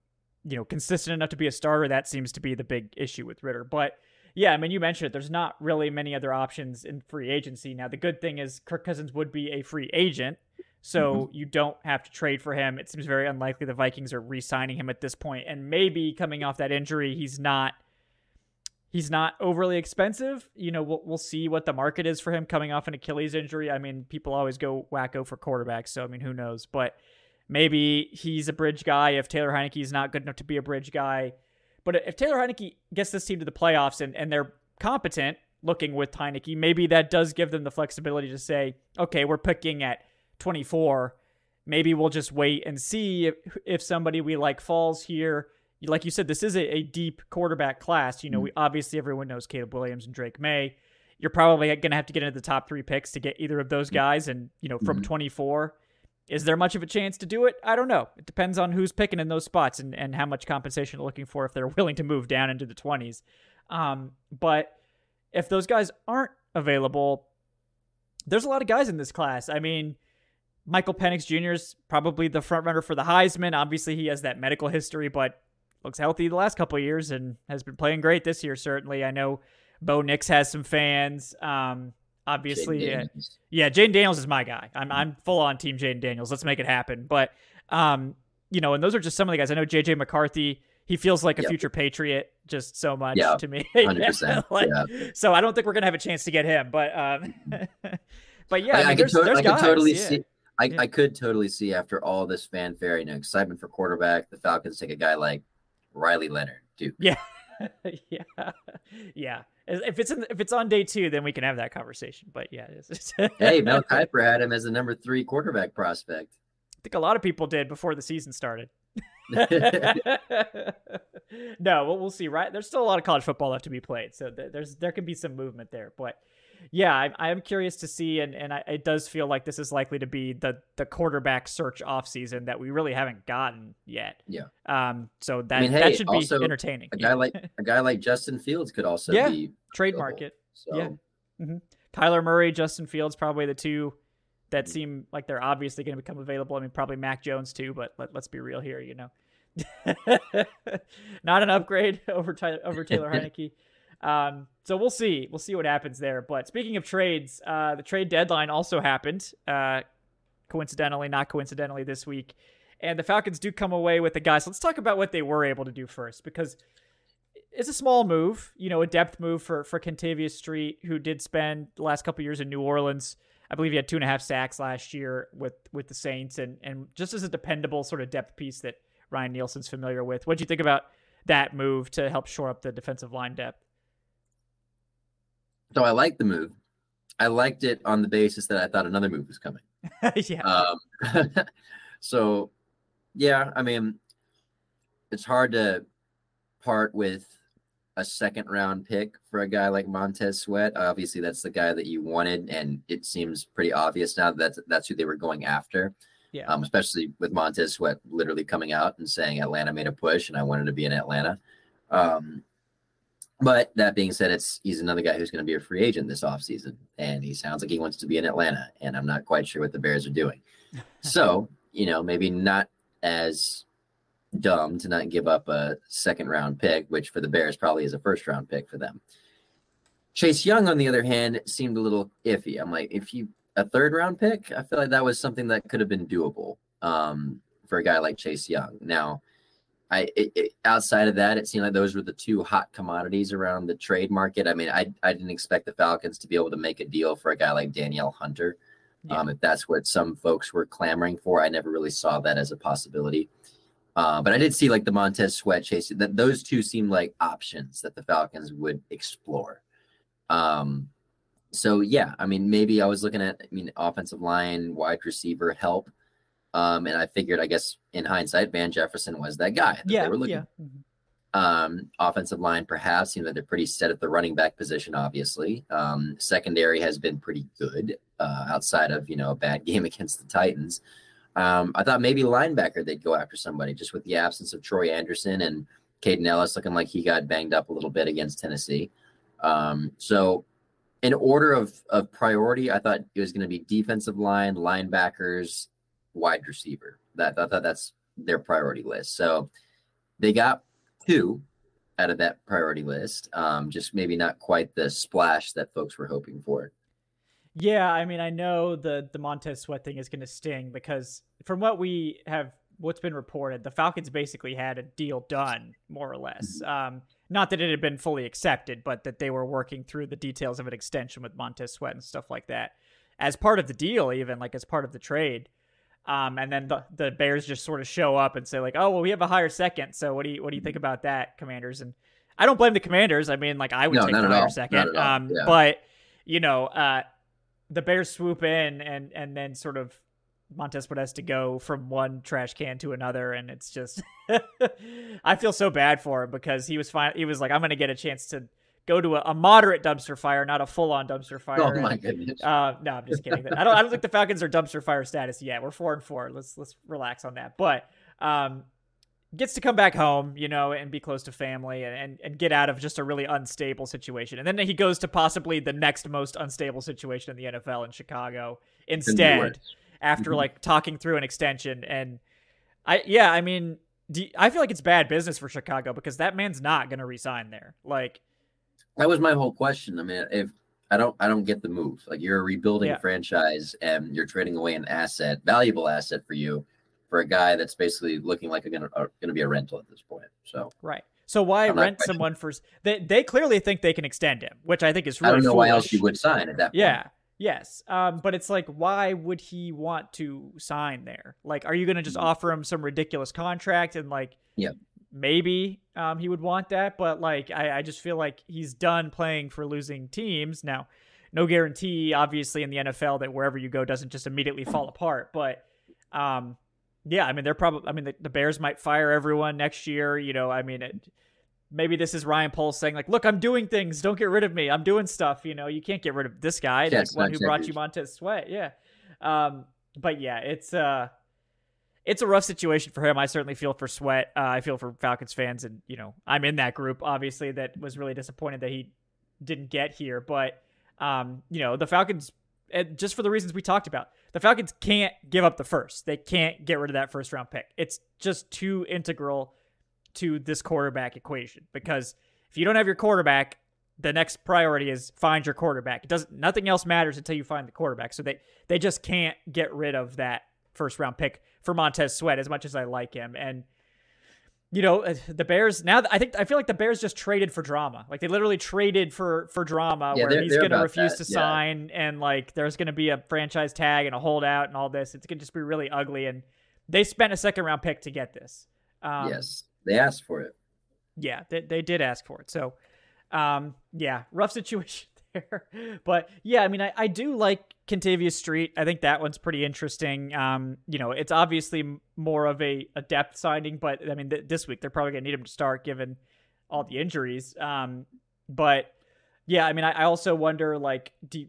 S2: you know, consistent enough to be a starter, that seems to be the big issue with Ritter. But yeah, I mean, you mentioned it. There's not really many other options in free agency now. The good thing is Kirk Cousins would be a free agent, so mm-hmm. you don't have to trade for him. It seems very unlikely the Vikings are re-signing him at this point, and maybe coming off that injury, he's not he's not overly expensive. You know, we'll we'll see what the market is for him coming off an Achilles injury. I mean, people always go wacko for quarterbacks, so I mean, who knows? But maybe he's a bridge guy if Taylor Heinicke is not good enough to be a bridge guy. But if Taylor Heinicke gets this team to the playoffs and, and they're competent looking with Heinicke, maybe that does give them the flexibility to say, okay, we're picking at 24. Maybe we'll just wait and see if, if somebody we like falls here. Like you said, this is a, a deep quarterback class. You know, we obviously everyone knows Caleb Williams and Drake Maye. You're probably going to have to get into the top three picks to get either of those guys. And, you know, from mm-hmm. 24, is there much of a chance to do it? I don't know. It depends on who's picking in those spots and, and how much compensation they're looking for if they're willing to move down into the 20s. Um, but if those guys aren't available, there's a lot of guys in this class. I mean, Michael Penix Jr. is probably the front runner for the Heisman. Obviously, he has that medical history, but looks healthy the last couple years and has been playing great this year. Certainly, I know Bo Nix has some fans. Um, obviously, yeah, Jayden Daniels is my guy. I'm I'm full on team Jayden Daniels. Let's make it happen. But um, you know, and those are just some of the guys. I know JJ McCarthy. He feels like a yep. future Patriot just so much to me.
S3: 100%. like,
S2: yeah. So I don't think we're gonna have a chance to get him. But um, but yeah, I,
S3: I,
S2: mean, I
S3: there's,
S2: to- there's
S3: I
S2: guys,
S3: totally
S2: yeah.
S3: see. I, yeah. I could totally see after all this fanfare, you know, excitement for quarterback, the Falcons take a guy like Riley Leonard, dude.
S2: Yeah, yeah, yeah. If it's in, if it's on day two, then we can have that conversation. But yeah,
S3: hey, Mel Kiper had him as the number three quarterback prospect.
S2: I think a lot of people did before the season started. no, well, we'll see. Right, there's still a lot of college football left to be played, so there's there can be some movement there. But yeah, I, I am curious to see, and and I, it does feel like this is likely to be the the quarterback search off season that we really haven't gotten yet.
S3: Yeah.
S2: Um. So that I mean, hey, that should be entertaining.
S3: A guy like a guy like Justin Fields could also
S2: yeah,
S3: be
S2: trade market. So. Yeah. Mm-hmm. Kyler Murray, Justin Fields, probably the two that mm-hmm. seem like they're obviously going to become available. I mean, probably Mac Jones too, but let, us be real here, you know. Not an upgrade over Ty- over Taylor Heinicke. Um, so we'll see. We'll see what happens there. But speaking of trades, uh, the trade deadline also happened. Uh, coincidentally, not coincidentally, this week, and the Falcons do come away with the guys. So let's talk about what they were able to do first, because it's a small move, you know, a depth move for for Kentavius Street, who did spend the last couple years in New Orleans. I believe he had two and a half sacks last year with with the Saints, and and just as a dependable sort of depth piece that Ryan Nielsen's familiar with. What do you think about that move to help shore up the defensive line depth?
S3: So I liked the move. I liked it on the basis that I thought another move was coming.
S2: yeah.
S3: Um, so, yeah, I mean, it's hard to part with a second round pick for a guy like Montez Sweat. Obviously, that's the guy that you wanted, and it seems pretty obvious now that that's, that's who they were going after.
S2: Yeah.
S3: Um, especially with Montez Sweat literally coming out and saying Atlanta made a push and I wanted to be in Atlanta. Um, but that being said, it's he's another guy who's going to be a free agent this offseason. And he sounds like he wants to be in Atlanta. And I'm not quite sure what the Bears are doing. so, you know, maybe not as dumb to not give up a second round pick, which for the Bears probably is a first round pick for them. Chase Young, on the other hand, seemed a little iffy. I'm like, if you a third round pick, I feel like that was something that could have been doable um, for a guy like Chase Young. Now, I it, it, outside of that, it seemed like those were the two hot commodities around the trade market. I mean, I I didn't expect the Falcons to be able to make a deal for a guy like Danielle Hunter. Yeah. Um, if that's what some folks were clamoring for, I never really saw that as a possibility. Uh, but I did see like the Montez Sweat chase that those two seemed like options that the Falcons would explore. Um, so yeah, I mean, maybe I was looking at, I mean, offensive line, wide receiver help. Um, and I figured, I guess, in hindsight, Van Jefferson was that guy that
S2: yeah,
S3: they were looking.
S2: yeah. Mhm.
S3: Um, offensive line, perhaps, you know, they're pretty set at the running back position, obviously. Um, secondary has been pretty good uh, outside of, you know, a bad game against the Titans. Um, I thought maybe linebacker they'd go after somebody just with the absence of Troy Andersen and Kaden Elliss looking like he got banged up a little bit against Tennessee. Um, so, in order of, of priority, I thought it was going to be defensive line, linebackers, wide receiver. That I thought that's their priority list. So, they got two out of that priority list. Um, just maybe not quite the splash that folks were hoping for.
S2: Yeah, I mean, I know the the Montez Sweat thing is going to sting because from what we have, what's been reported, the Falcons basically had a deal done, more or less. Um, not that it had been fully accepted, but that they were working through the details of an extension with Montez Sweat and stuff like that as part of the deal, even like as part of the trade. Um, and then the, the Bears just sort of show up and say like, "Oh, well, we have a higher second. So what do you what do you think about that, Commanders?" And I don't blame the Commanders. I mean, like I would
S3: No,
S2: take the higher second.
S3: Not at all.
S2: Um,
S3: Yeah.
S2: but you know, uh, the Bears swoop in and and then sort of Montez Sweat has to go from one trash can to another, and it's just I feel so bad for him because he was fine. He was like, I'm going to get a chance to go to a, a moderate dumpster fire, not a full on dumpster fire.
S3: Oh my
S2: And,
S3: goodness.
S2: uh, no, I'm just kidding. I don't. I don't think the Falcons are dumpster fire status yet. We're four and four. Let's let's relax on that. But um, gets to come back home, you know, and be close to family and, and, and get out of just a really unstable situation. And then he goes to possibly the next most unstable situation in the NFL in Chicago instead after
S3: Mhm.
S2: like talking through an extension. And I, yeah, I mean, do I feel like it's bad business for Chicago because that man's not going to resign there. Like,
S3: That was my whole question. I mean, if I don't, I don't get the move. Like you're a rebuilding
S2: Yeah.
S3: franchise and you're trading away an asset, valuable asset for you, for a guy that's basically looking like a gonna uh, gonna be a rental at this point. So
S2: right. So why rent someone for? They they clearly think they can extend him, which I think is really
S3: I don't know why else you would sign at that point.
S2: Yeah. Yes. Um, but it's like, why would he want to sign there? Like, are you going to just
S3: Mhm.
S2: offer him some ridiculous contract and like,
S3: Yeah.
S2: Maybe um, he would want that. But like, I, I just feel like he's done playing for losing teams. Now, no guarantee, obviously, in the NFL that wherever you go doesn't just immediately fall apart. But um, yeah, I mean, they're probably, I mean, the, the Bears might fire everyone next year. You know, I mean, it, maybe this is Ryan Poles saying like, "Look, I'm doing things. Don't get rid of me. I'm doing stuff." You know, you can't get rid of this guy,
S3: Yeah,
S2: the one who brought you. Montez Sweat. Yeah. Um, but yeah, it's uh, it's a rough situation for him. I certainly feel for Sweat. Uh, I feel for Falcons fans, and you know, I'm in that group. Obviously, that was really disappointed that he didn't get here. But um, you know, the Falcons. Just for the reasons we talked about, the Falcons can't give up the first. They can't get rid of that first round pick. It's just too integral to this quarterback equation because if you don't have your quarterback, the next priority is find your quarterback. It doesn't nothing else matters until you find the quarterback. So they they just can't get rid of that first round pick for Montez Sweat as much as I like him. And you know, uh, the Bears now I think I feel like the Bears just traded for drama. Like they literally traded for for drama
S3: Yeah,
S2: where
S3: they're-
S2: he's going to refuse
S3: that,
S2: to
S3: yeah.
S2: sign and like there's going to be a franchise tag and a holdout and all this. It's going to just be really ugly and they spent a second round pick to get this. Um,
S3: yes, they asked for it.
S2: yeah, they, they did ask for it. So, um, yeah, rough situation But yeah, I mean, I, I do like Kentavius Street. I think that one's pretty interesting. Um, you know, it's obviously more of a, a depth signing, but I mean, th- this week they're probably going to need him to start given all the injuries. Um, but yeah, I mean, I, I also wonder, like, do you,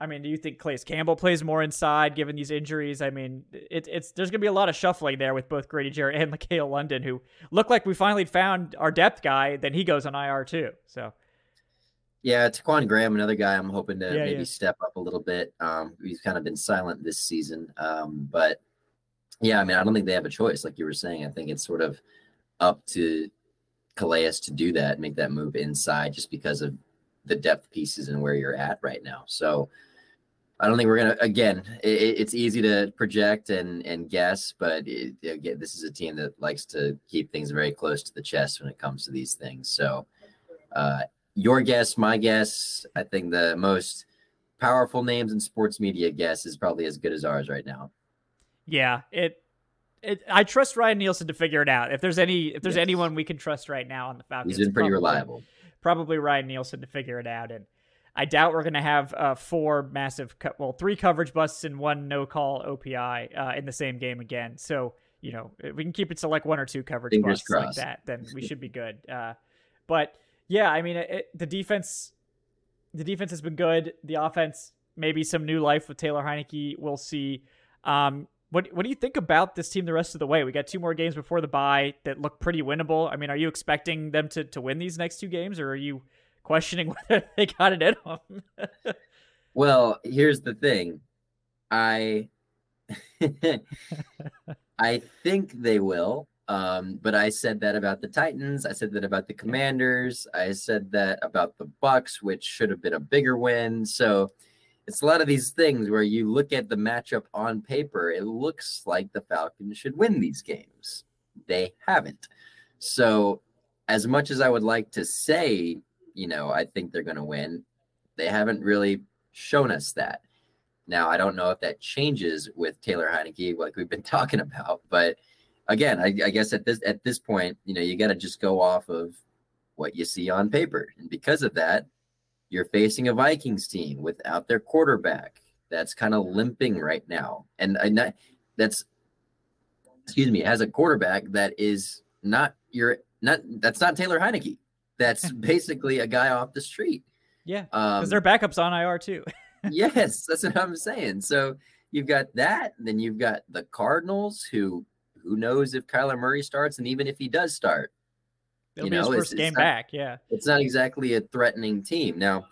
S2: I mean, do you think Calais Campbell plays more inside given these injuries? I mean, it, it's there's going to be a lot of shuffling there with both Grady Jarrett and LaCale London, who look like we finally found our depth guy. Then he goes on IR too. So
S3: Yeah, Ta'Quon Graham, another guy I'm hoping to
S2: Yeah,
S3: maybe
S2: yeah.
S3: step up a little bit. Um, he's kind of been silent this season. Um, but yeah, I mean, I don't think they have a choice, like you were saying. I think it's sort of up to Calais to do that, make that move inside just because of the depth pieces and where you're at right now. So I don't think we're gonna again, it, it's easy to project and and guess, but it, again, this is a team that likes to keep things very close to the chest when it comes to these things. So uh your guess, my guess, I think the most powerful names in sports media guess is probably as good as ours right now.
S2: yeah, it. It, I trust Ryan Nielsen to figure it out. If there's any, if there's
S3: Yes.
S2: anyone we can trust right now on the Falcons,
S3: He's been pretty
S2: probably-
S3: reliable.
S2: Probably Ryan Nielsen to figure it out. And I doubt we're going to have uh, four massive, co- well, three coverage busts and one no call OPI uh, in the same game again. So, you know, if we can keep it to like one or two coverage
S3: Fingers
S2: busts
S3: crossed.
S2: like that, then we should be good. Uh, but yeah, I mean, it, the defense, the defense has been good. The offense, maybe some new life with Taylor Heinicke. We'll see. Um, what what do you think about this team the rest of the way? We got two more games before the bye that look pretty winnable. I mean, are you expecting them to to win these next two games, or are you questioning whether they got it in them?
S3: Well, here's the thing. I I think they will. Um, but I said that about the Titans. I said that about the Commanders. I said that about the Bucks, which should have been a bigger win. So it's a lot of these things where you look at the matchup on paper, it looks like the Falcons should win these games. They haven't. So as much as I would like to say, you know, I think they're going to win, they haven't really shown us that. Now, I don't know if that changes with Taylor Heinicke, like we've been talking about, but again, I, I guess at this at this point, you know, you got to just go off of what you see on paper, and because of that, you're facing a Vikings team without their quarterback that's kind of limping right now, and I that's excuse me, has a quarterback that is not your not that's not Taylor Heinicke. That's basically a guy off the street.
S2: yeah,
S3: Um,
S2: because their backups on IR too.
S3: yes, that's what I'm saying. So you've got that, and then you've got the Cardinals, who who knows if Kyler Murray starts, and even if he does start,
S2: It'll
S3: you
S2: be his
S3: know, it's-
S2: first
S3: it's
S2: game
S3: not-
S2: back. Yeah,
S3: it's not exactly a threatening team. Now,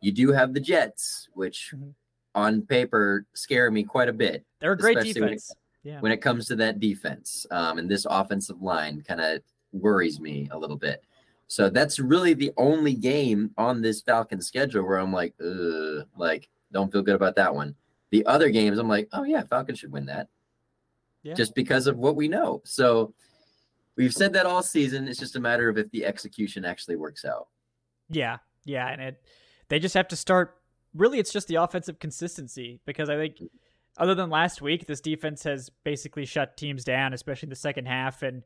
S3: you do have the Jets, which
S2: Mhm.
S3: on paper scare me quite a bit
S2: they're a great
S3: Especially when it-
S2: defense. Yeah,
S3: when it comes to that defense. Um, and this offensive line kind of worries me a little bit. So that's really the only game on this Falcon schedule where I'm like, like, don't feel good about that one. The other games, I'm like, oh yeah, Falcons should win that.
S2: Yeah.
S3: Just because of what we know. So we've said that all season. It's just a matter of if the execution actually works out.
S2: Yeah, yeah, and it they just have to start. Really, it's just the offensive consistency because I think, other than last week, this defense has basically shut teams down, especially in the second half. And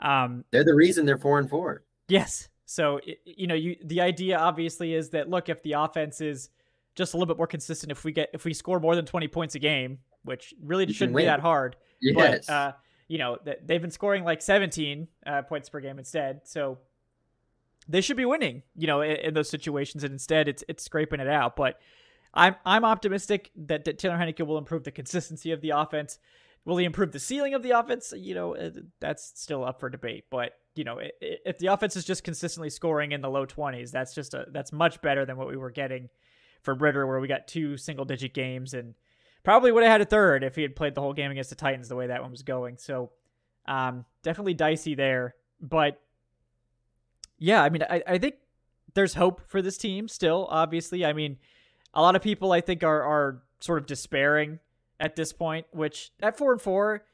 S2: um,
S3: They're the reason they're four and four.
S2: yes, so you know, you the idea obviously is that look, if the offense is just a little bit more consistent, if we get if we score more than twenty points a game, which really shouldn't be that hard,
S3: Yes.
S2: but uh, you know they've been scoring like 17 uh, points per game instead so they should be winning you know in, in those situations and instead it's it's scraping it out. But i'm i'm optimistic that, that taylor Heinicke will improve the consistency of the offense. Will he improve the ceiling of the offense? You know uh, that's still up for debate but you know if the offense is just consistently scoring in the low 20s that's just a that's much better than what we were getting from Ridder where we got two single digit games and probably would have had a third if he had played the whole game against the Titans the way that one was going. So um, definitely dicey there. But yeah, I mean, I, I think there's hope for this team still, obviously. I mean, a lot of people I think are, are sort of despairing at this point, which at four and four,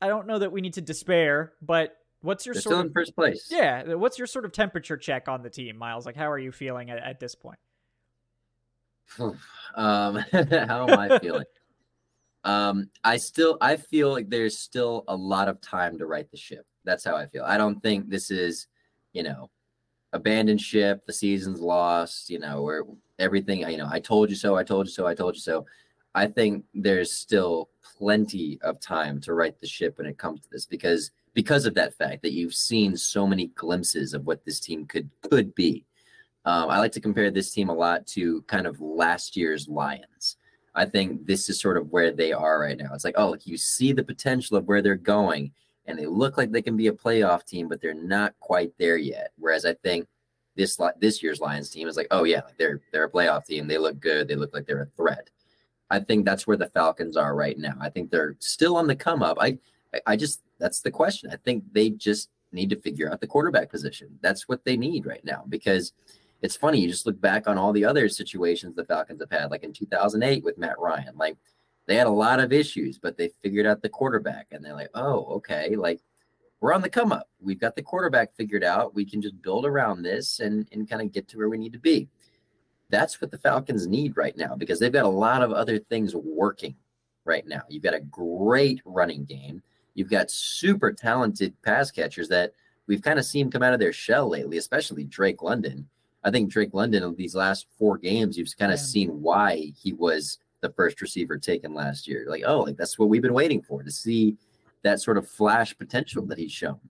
S2: I don't know that we need to despair, but what's your
S3: They're
S2: sort
S3: still
S2: of
S3: in first place.
S2: yeah, what's your sort of temperature check on the team, Miles? Like how are you feeling at, at this point?
S3: um, how am I feeling? um, I still I feel like there's still a lot of time to right the ship. That's how I feel. I don't think this is, you know, abandoned ship. The season's lost. You know, where everything. You know, I told you so. I told you so. I told you so. I think there's still plenty of time to right the ship when it comes to this because because of that fact that you've seen so many glimpses of what this team could could be. Um, I like to compare this team a lot to kind of last year's Lions. I think this is sort of where they are right now. It's like, oh, you see the potential of where they're going, and they look like they can be a playoff team, but they're not quite there yet. Whereas I think this this year's Lions team is like, oh yeah, they're they're a playoff team. They look good. They look like they're a threat. I think that's where the Falcons are right now. I think they're still on the come up. I I- I just that's the question. I think they just need to figure out the quarterback position. That's what they need right now because it's funny. You just look back on all the other situations the Falcons have had, like in 2008 with Matt Ryan. Like they had a lot of issues, but they figured out the quarterback, and they're like, oh, okay, like we're on the come up. We've got the quarterback figured out. We can just build around this and and kind of get to where we need to be. That's what the Falcons need right now because they've got a lot of other things working right now. You've got a great running game. You've got super talented pass catchers that we've kind of seen come out of their shell lately, especially Drake London. I think Drake London, in these last four games, you've kind of yeah. seen why he was the first receiver taken last year. Like, oh, like that's what we've been waiting for to see that sort of flash potential that he's shown.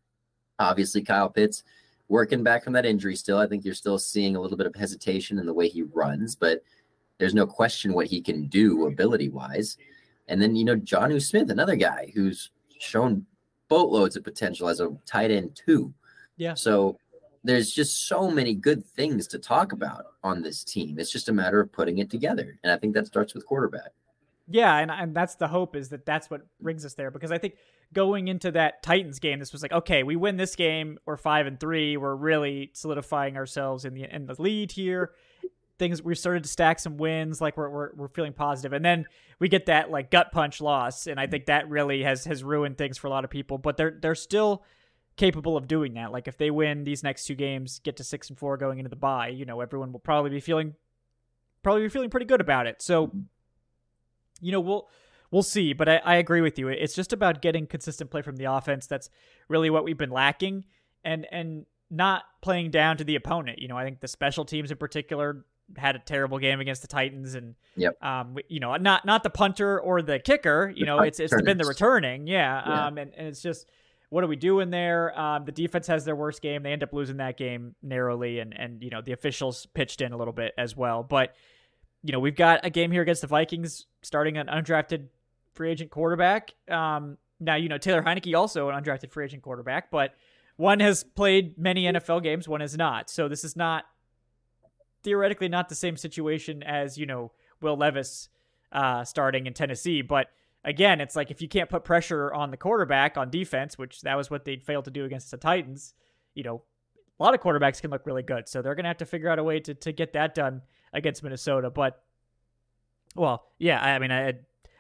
S3: Obviously, Kyle Pitts working back from that injury still. I think you're still seeing a little bit of hesitation in the way he runs, but there's no question what he can do ability wise. And then, you know, Jonnu Smith, another guy who's shown boatloads of potential as a tight end, too.
S2: Yeah.
S3: So there's just so many good things to talk about on this team. It's just a matter of putting it together. And I think that starts with quarterback.
S2: Yeah, and, and that's the hope is that that's what brings us there because I think going into that Titans game, this was like, okay, we win this game, we're five and three, we're really solidifying ourselves in the in the lead here. Things we started to stack some wins, like we're, we're we're feeling positive, and then we get that like gut punch loss, and I mm-hmm. think that really has has ruined things for a lot of people. But they're they're still capable of doing that. Like if they win these next two games, get to six and four going into the bye, you know, everyone will probably be feeling probably be feeling pretty good about it. So, you know, we'll we'll see. But I, I agree with you. It's just about getting consistent play from the offense. That's really what we've been lacking, and and not playing down to the opponent. You know, I think the special teams in particular had a terrible game against the Titans, and
S3: yep.
S2: um, you know, not not the punter or the kicker. You the know, it's it's been the returning, yeah. yeah. Um, and and it's just what are we doing there? Um, the defense has their worst game. They end up losing that game narrowly, and and you know the officials pitched in a little bit as well. But you know we've got a game here against the Vikings, starting an undrafted free agent quarterback. Um, now you know Taylor Heinicke also an undrafted free agent quarterback, but one has played many NFL games, one has not. So this is not theoretically not the same situation as you know Will Levis uh, starting in Tennessee, but again, it's like if you can't put pressure on the quarterback on defense, which that was what they failed to do against the Titans, you know, a lot of quarterbacks can look really good. So they're going to have to figure out a way to, to get that done against Minnesota. But, well, yeah, I mean, I,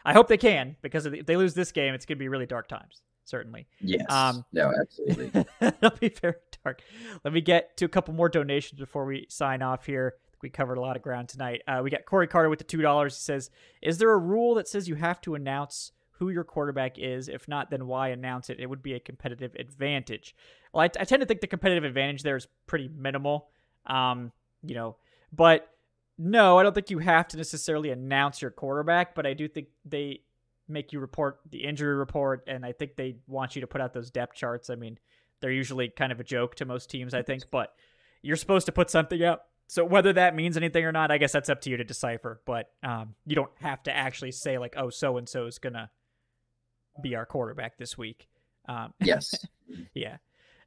S2: I hope they can because if they lose this game, it's going to be really dark times. Certainly.
S3: Yes. Um, no, absolutely.
S2: it'll be very dark. Let me get to a couple more donations before we sign off here we covered a lot of ground tonight. Uh, we got Corey Carter with the two dollars. He says, "Is there a rule that says you have to announce who your quarterback is? If not, then why announce it? It would be a competitive advantage." Well, I, I tend to think the competitive advantage there is pretty minimal. Um, you know, but no, I don't think you have to necessarily announce your quarterback. But I do think they make you report the injury report, and I think they want you to put out those depth charts. I mean, they're usually kind of a joke to most teams, I think, but you're supposed to put something out so whether that means anything or not, I guess that's up to you to decipher. But um, you don't have to actually say like, "Oh, so and so is gonna be our quarterback this week." Um,
S3: yes.
S2: yeah.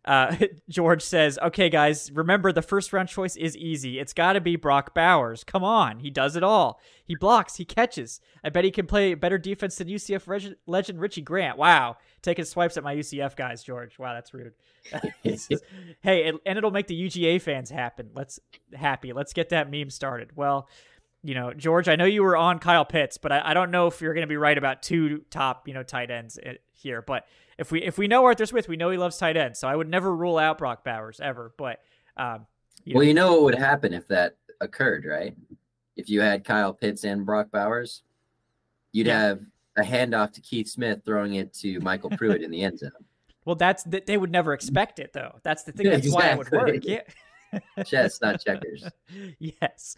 S2: Uh, George says, "Okay, guys, remember the first round choice is easy. It's got to be Brock Bowers. Come on, he does it all. He blocks, he catches. I bet he can play better defense than UCF reg- legend Richie Grant. Wow, taking swipes at my UCF guys, George. Wow, that's rude. hey, it, and it'll make the UGA fans happen. Let's happy. Let's get that meme started. Well." You know, George, I know you were on Kyle Pitts, but I, I don't know if you're going to be right about two top, you know, tight ends eh, here. But if we if we know Arthur Smith, we know he loves tight ends. So I would never rule out Brock Bowers ever. But um,
S3: you well, know. you know what would happen if that occurred, right? If you had Kyle Pitts and Brock Bowers, you'd yeah. have a handoff to Keith Smith throwing it to MyCole Pruitt in the end zone.
S2: Well, that's that they would never expect it though. That's the thing. That's exactly. why it would work. Yeah.
S3: Chess, not checkers.
S2: yes.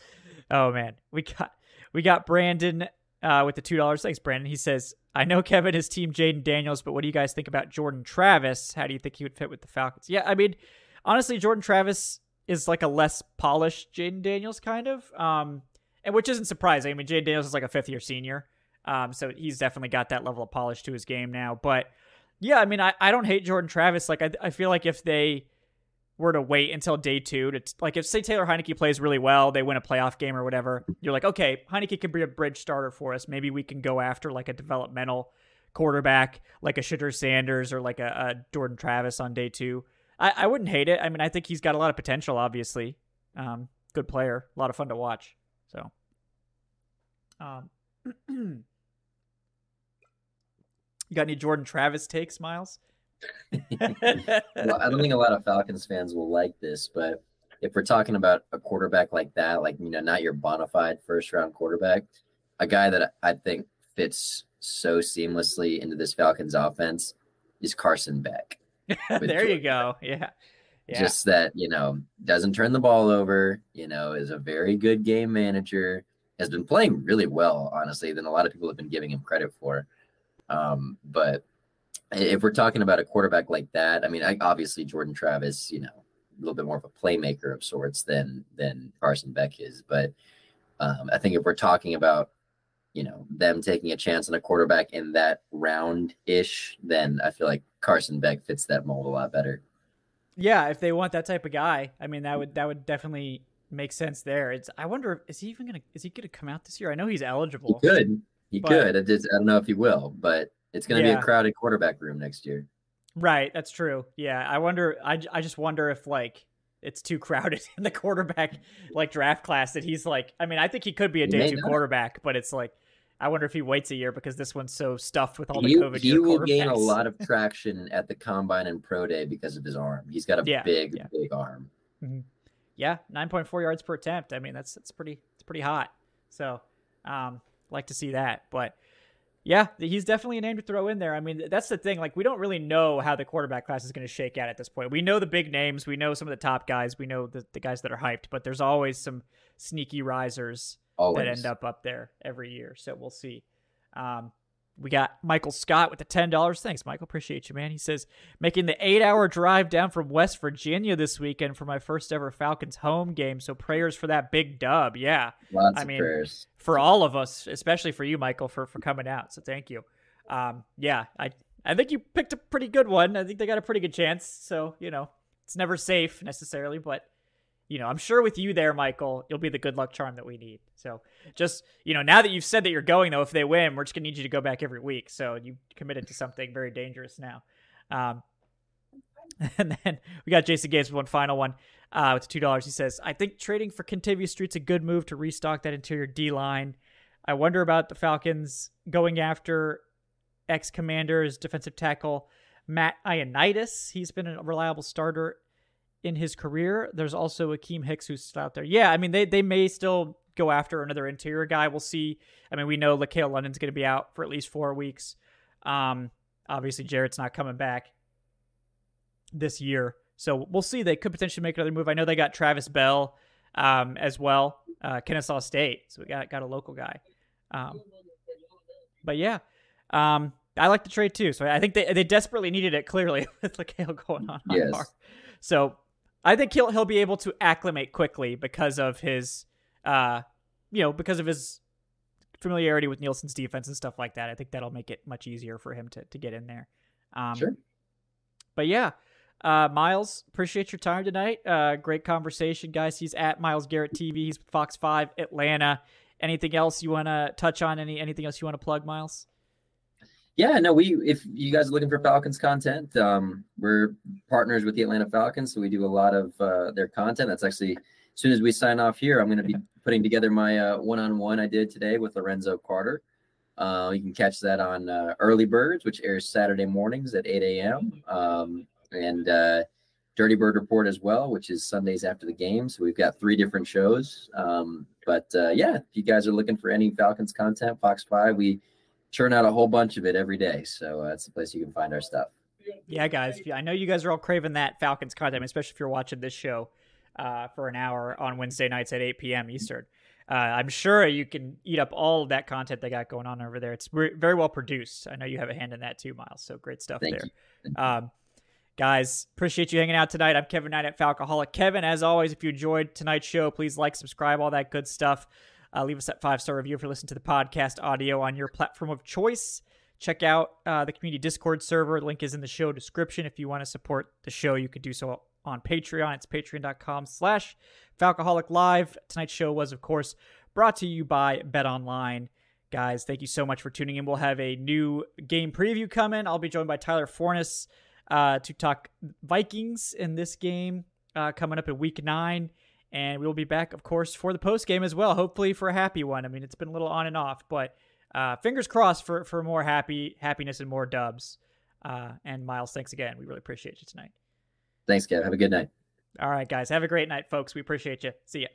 S2: Oh man, we got we got Brandon uh, with the two dollars. Thanks, Brandon. He says, "I know Kevin is Team Jayden Daniels, but what do you guys think about Jordan Travis? How do you think he would fit with the Falcons?" Yeah, I mean, honestly, Jordan Travis is like a less polished Jayden Daniels, kind of, um, and which isn't surprising. I mean, Jayden Daniels is like a fifth year senior, um, so he's definitely got that level of polish to his game now. But yeah, I mean, I, I don't hate Jordan Travis. Like, I I feel like if they were to wait until day two to like if say Taylor Heinicke plays really well, they win a playoff game or whatever, you're like, okay, Heinicke can be a bridge starter for us. Maybe we can go after like a developmental quarterback, like a Shedeur Sanders or like a, a Jordan Travis on day two. I, I wouldn't hate it. I mean, I think he's got a lot of potential, obviously. Um, good player, a lot of fun to watch. So, um, you got any Jordan Travis takes, Miles?
S3: Well, I don't think a lot of Falcons fans will like this, but if we're talking about a quarterback like that, like you know, not your bona fide first round quarterback, a guy that I think fits so seamlessly into this Falcons offense is Carson Beck.
S2: there you go. Yeah. Yeah.
S3: Just that, you know, doesn't turn the ball over, you know, is a very good game manager, has been playing really well, honestly, than a lot of people have been giving him credit for. Um, but if we're talking about a quarterback like that, I mean, I, obviously Jordan Travis, you know, a little bit more of a playmaker of sorts than than Carson Beck is. But um, I think if we're talking about you know them taking a chance on a quarterback in that round ish, then I feel like Carson Beck fits that mold a lot better.
S2: Yeah, if they want that type of guy, I mean that would that would definitely make sense there. It's I wonder is he even gonna is he gonna come out this year? I know he's eligible.
S3: He could, he
S2: But-
S3: could. I, just, I don't know if he will, but it's going to be a crowded quarterback room next year.
S2: Right, that's true. Yeah, I wonder. I, I just wonder if like it's too crowded in the quarterback like draft class that he's like. I mean, I think he could be a
S3: He
S2: day two
S3: not.
S2: quarterback, but it's like I wonder if he waits a year because this one's so stuffed with all the
S3: He,
S2: COVID
S3: he will gain a lot of traction at the combine and pro day because of his arm. He's got a
S2: Yeah,
S3: big,
S2: yeah.
S3: big arm.
S2: Yeah, nine point four yards per attempt. I mean, that's that's pretty it's pretty hot. So, um, like to see that. But yeah, he's definitely a name to throw in there. I mean, that's the thing. Like, we don't really know how the quarterback class is going to shake out at this point. We know the big names. We know some of the top guys. We know the, the guys that are hyped. But there's always some sneaky risers
S3: Always.
S2: that end up up there every year. So we'll see. Um, we got Michael Scott with the ten dollars. Thanks, Michael. Appreciate you, man. He says making the eight-hour drive down from West Virginia this weekend for my first ever Falcons home game. So prayers for that big dub. Yeah,
S3: Lots
S2: I
S3: of
S2: mean,
S3: prayers.
S2: for all of us, especially for you, Michael, for for coming out. So thank you. Um, yeah, I I think you picked a pretty good one. I think they got a pretty good chance. So you know, it's never safe necessarily, but you know, I'm sure with you there, Michael, you'll be the good luck charm that we need. So just, you know, now that you've said that you're going, though, if they win, we're just going to need you to go back every week. So you committed to something very dangerous now. Um, and then we got Jason Gates with one final one uh, with $2. He says, I think trading for Kentavius Street's a good move to restock that interior D line. I wonder about the Falcons going after ex Commanders defensive tackle Matt Ioannidis. He's been a reliable starter in his career. There's also Akiem Hicks who's still out there. Yeah, I mean they they may still go after another interior guy. We'll see. I mean we know LaCale London's going to be out for at least four weeks. Um, obviously Jarrett's not coming back this year, so we'll see. They could potentially make another move. I know they got Travis Bell um, as well, uh, Kennesaw State. So we got got a local guy. Um, but yeah, um, I like the trade too. So I think they they desperately needed it clearly with LaCale going on. on
S3: Yes.
S2: par. So I think he'll he'll be able to acclimate quickly because of his uh you know because of his familiarity with Nielsen's defense and stuff like that. I think that'll make it much easier for him to to get in there. Um,
S3: Sure.
S2: But yeah, uh, Miles, appreciate your time tonight. Uh, great conversation, guys. He's at Miles Garrett TV. He's Fox Five Atlanta. Anything else you want to touch on? Any anything else you want to plug, Miles?
S3: Yeah, no, we if you guys are looking for Falcons content, um, we're partners with the Atlanta Falcons, so we do a lot of uh, their content. That's actually as soon as we sign off here, I'm going to be putting together my uh, one-on-one I did today with Lorenzo Carter. Uh, you can catch that on uh, Early Birds, which airs Saturday mornings at 8 a.m. Um, and uh, Dirty Bird Report as well, which is Sundays after the game. So we've got three different shows. Um, but uh, yeah, if you guys are looking for any Falcons content, Fox Five, we churn out a whole bunch of it every day. So uh, that's the place you can find our stuff.
S2: Yeah, guys. I know you guys are all craving that Falcons content, especially if you're watching this show uh, for an hour on Wednesday nights at 8 p.m. Eastern. Uh, I'm sure you can eat up all of that content they got going on over there. It's re- very well produced. I know you have a hand in that too, Miles. So great stuff
S3: Thank
S2: there. Um, guys, appreciate you hanging out tonight. I'm Kevin Knight at Falcoholic. Kevin, as always, if you enjoyed tonight's show, please like, subscribe, all that good stuff. Uh, leave us that five star review if you're listening to the podcast audio on your platform of choice. Check out uh, the community Discord server. Link is in the show description. If you want to support the show, you could do so on Patreon. It's patreon.com slash Falcoholic Live. Tonight's show was, of course, brought to you by Bet Online. Guys, thank you so much for tuning in. We'll have a new game preview coming. I'll be joined by Tyler Forness uh, to talk Vikings in this game uh, coming up in week nine. And we will be back, of course, for the post game as well. Hopefully for a happy one. I mean, it's been a little on and off, but uh, fingers crossed for for more happy happiness and more dubs. Uh, and Miles, thanks again. We really appreciate you tonight.
S3: Thanks, Kev. Have a good night.
S2: All right, guys, have a great night, folks. We appreciate you. See ya.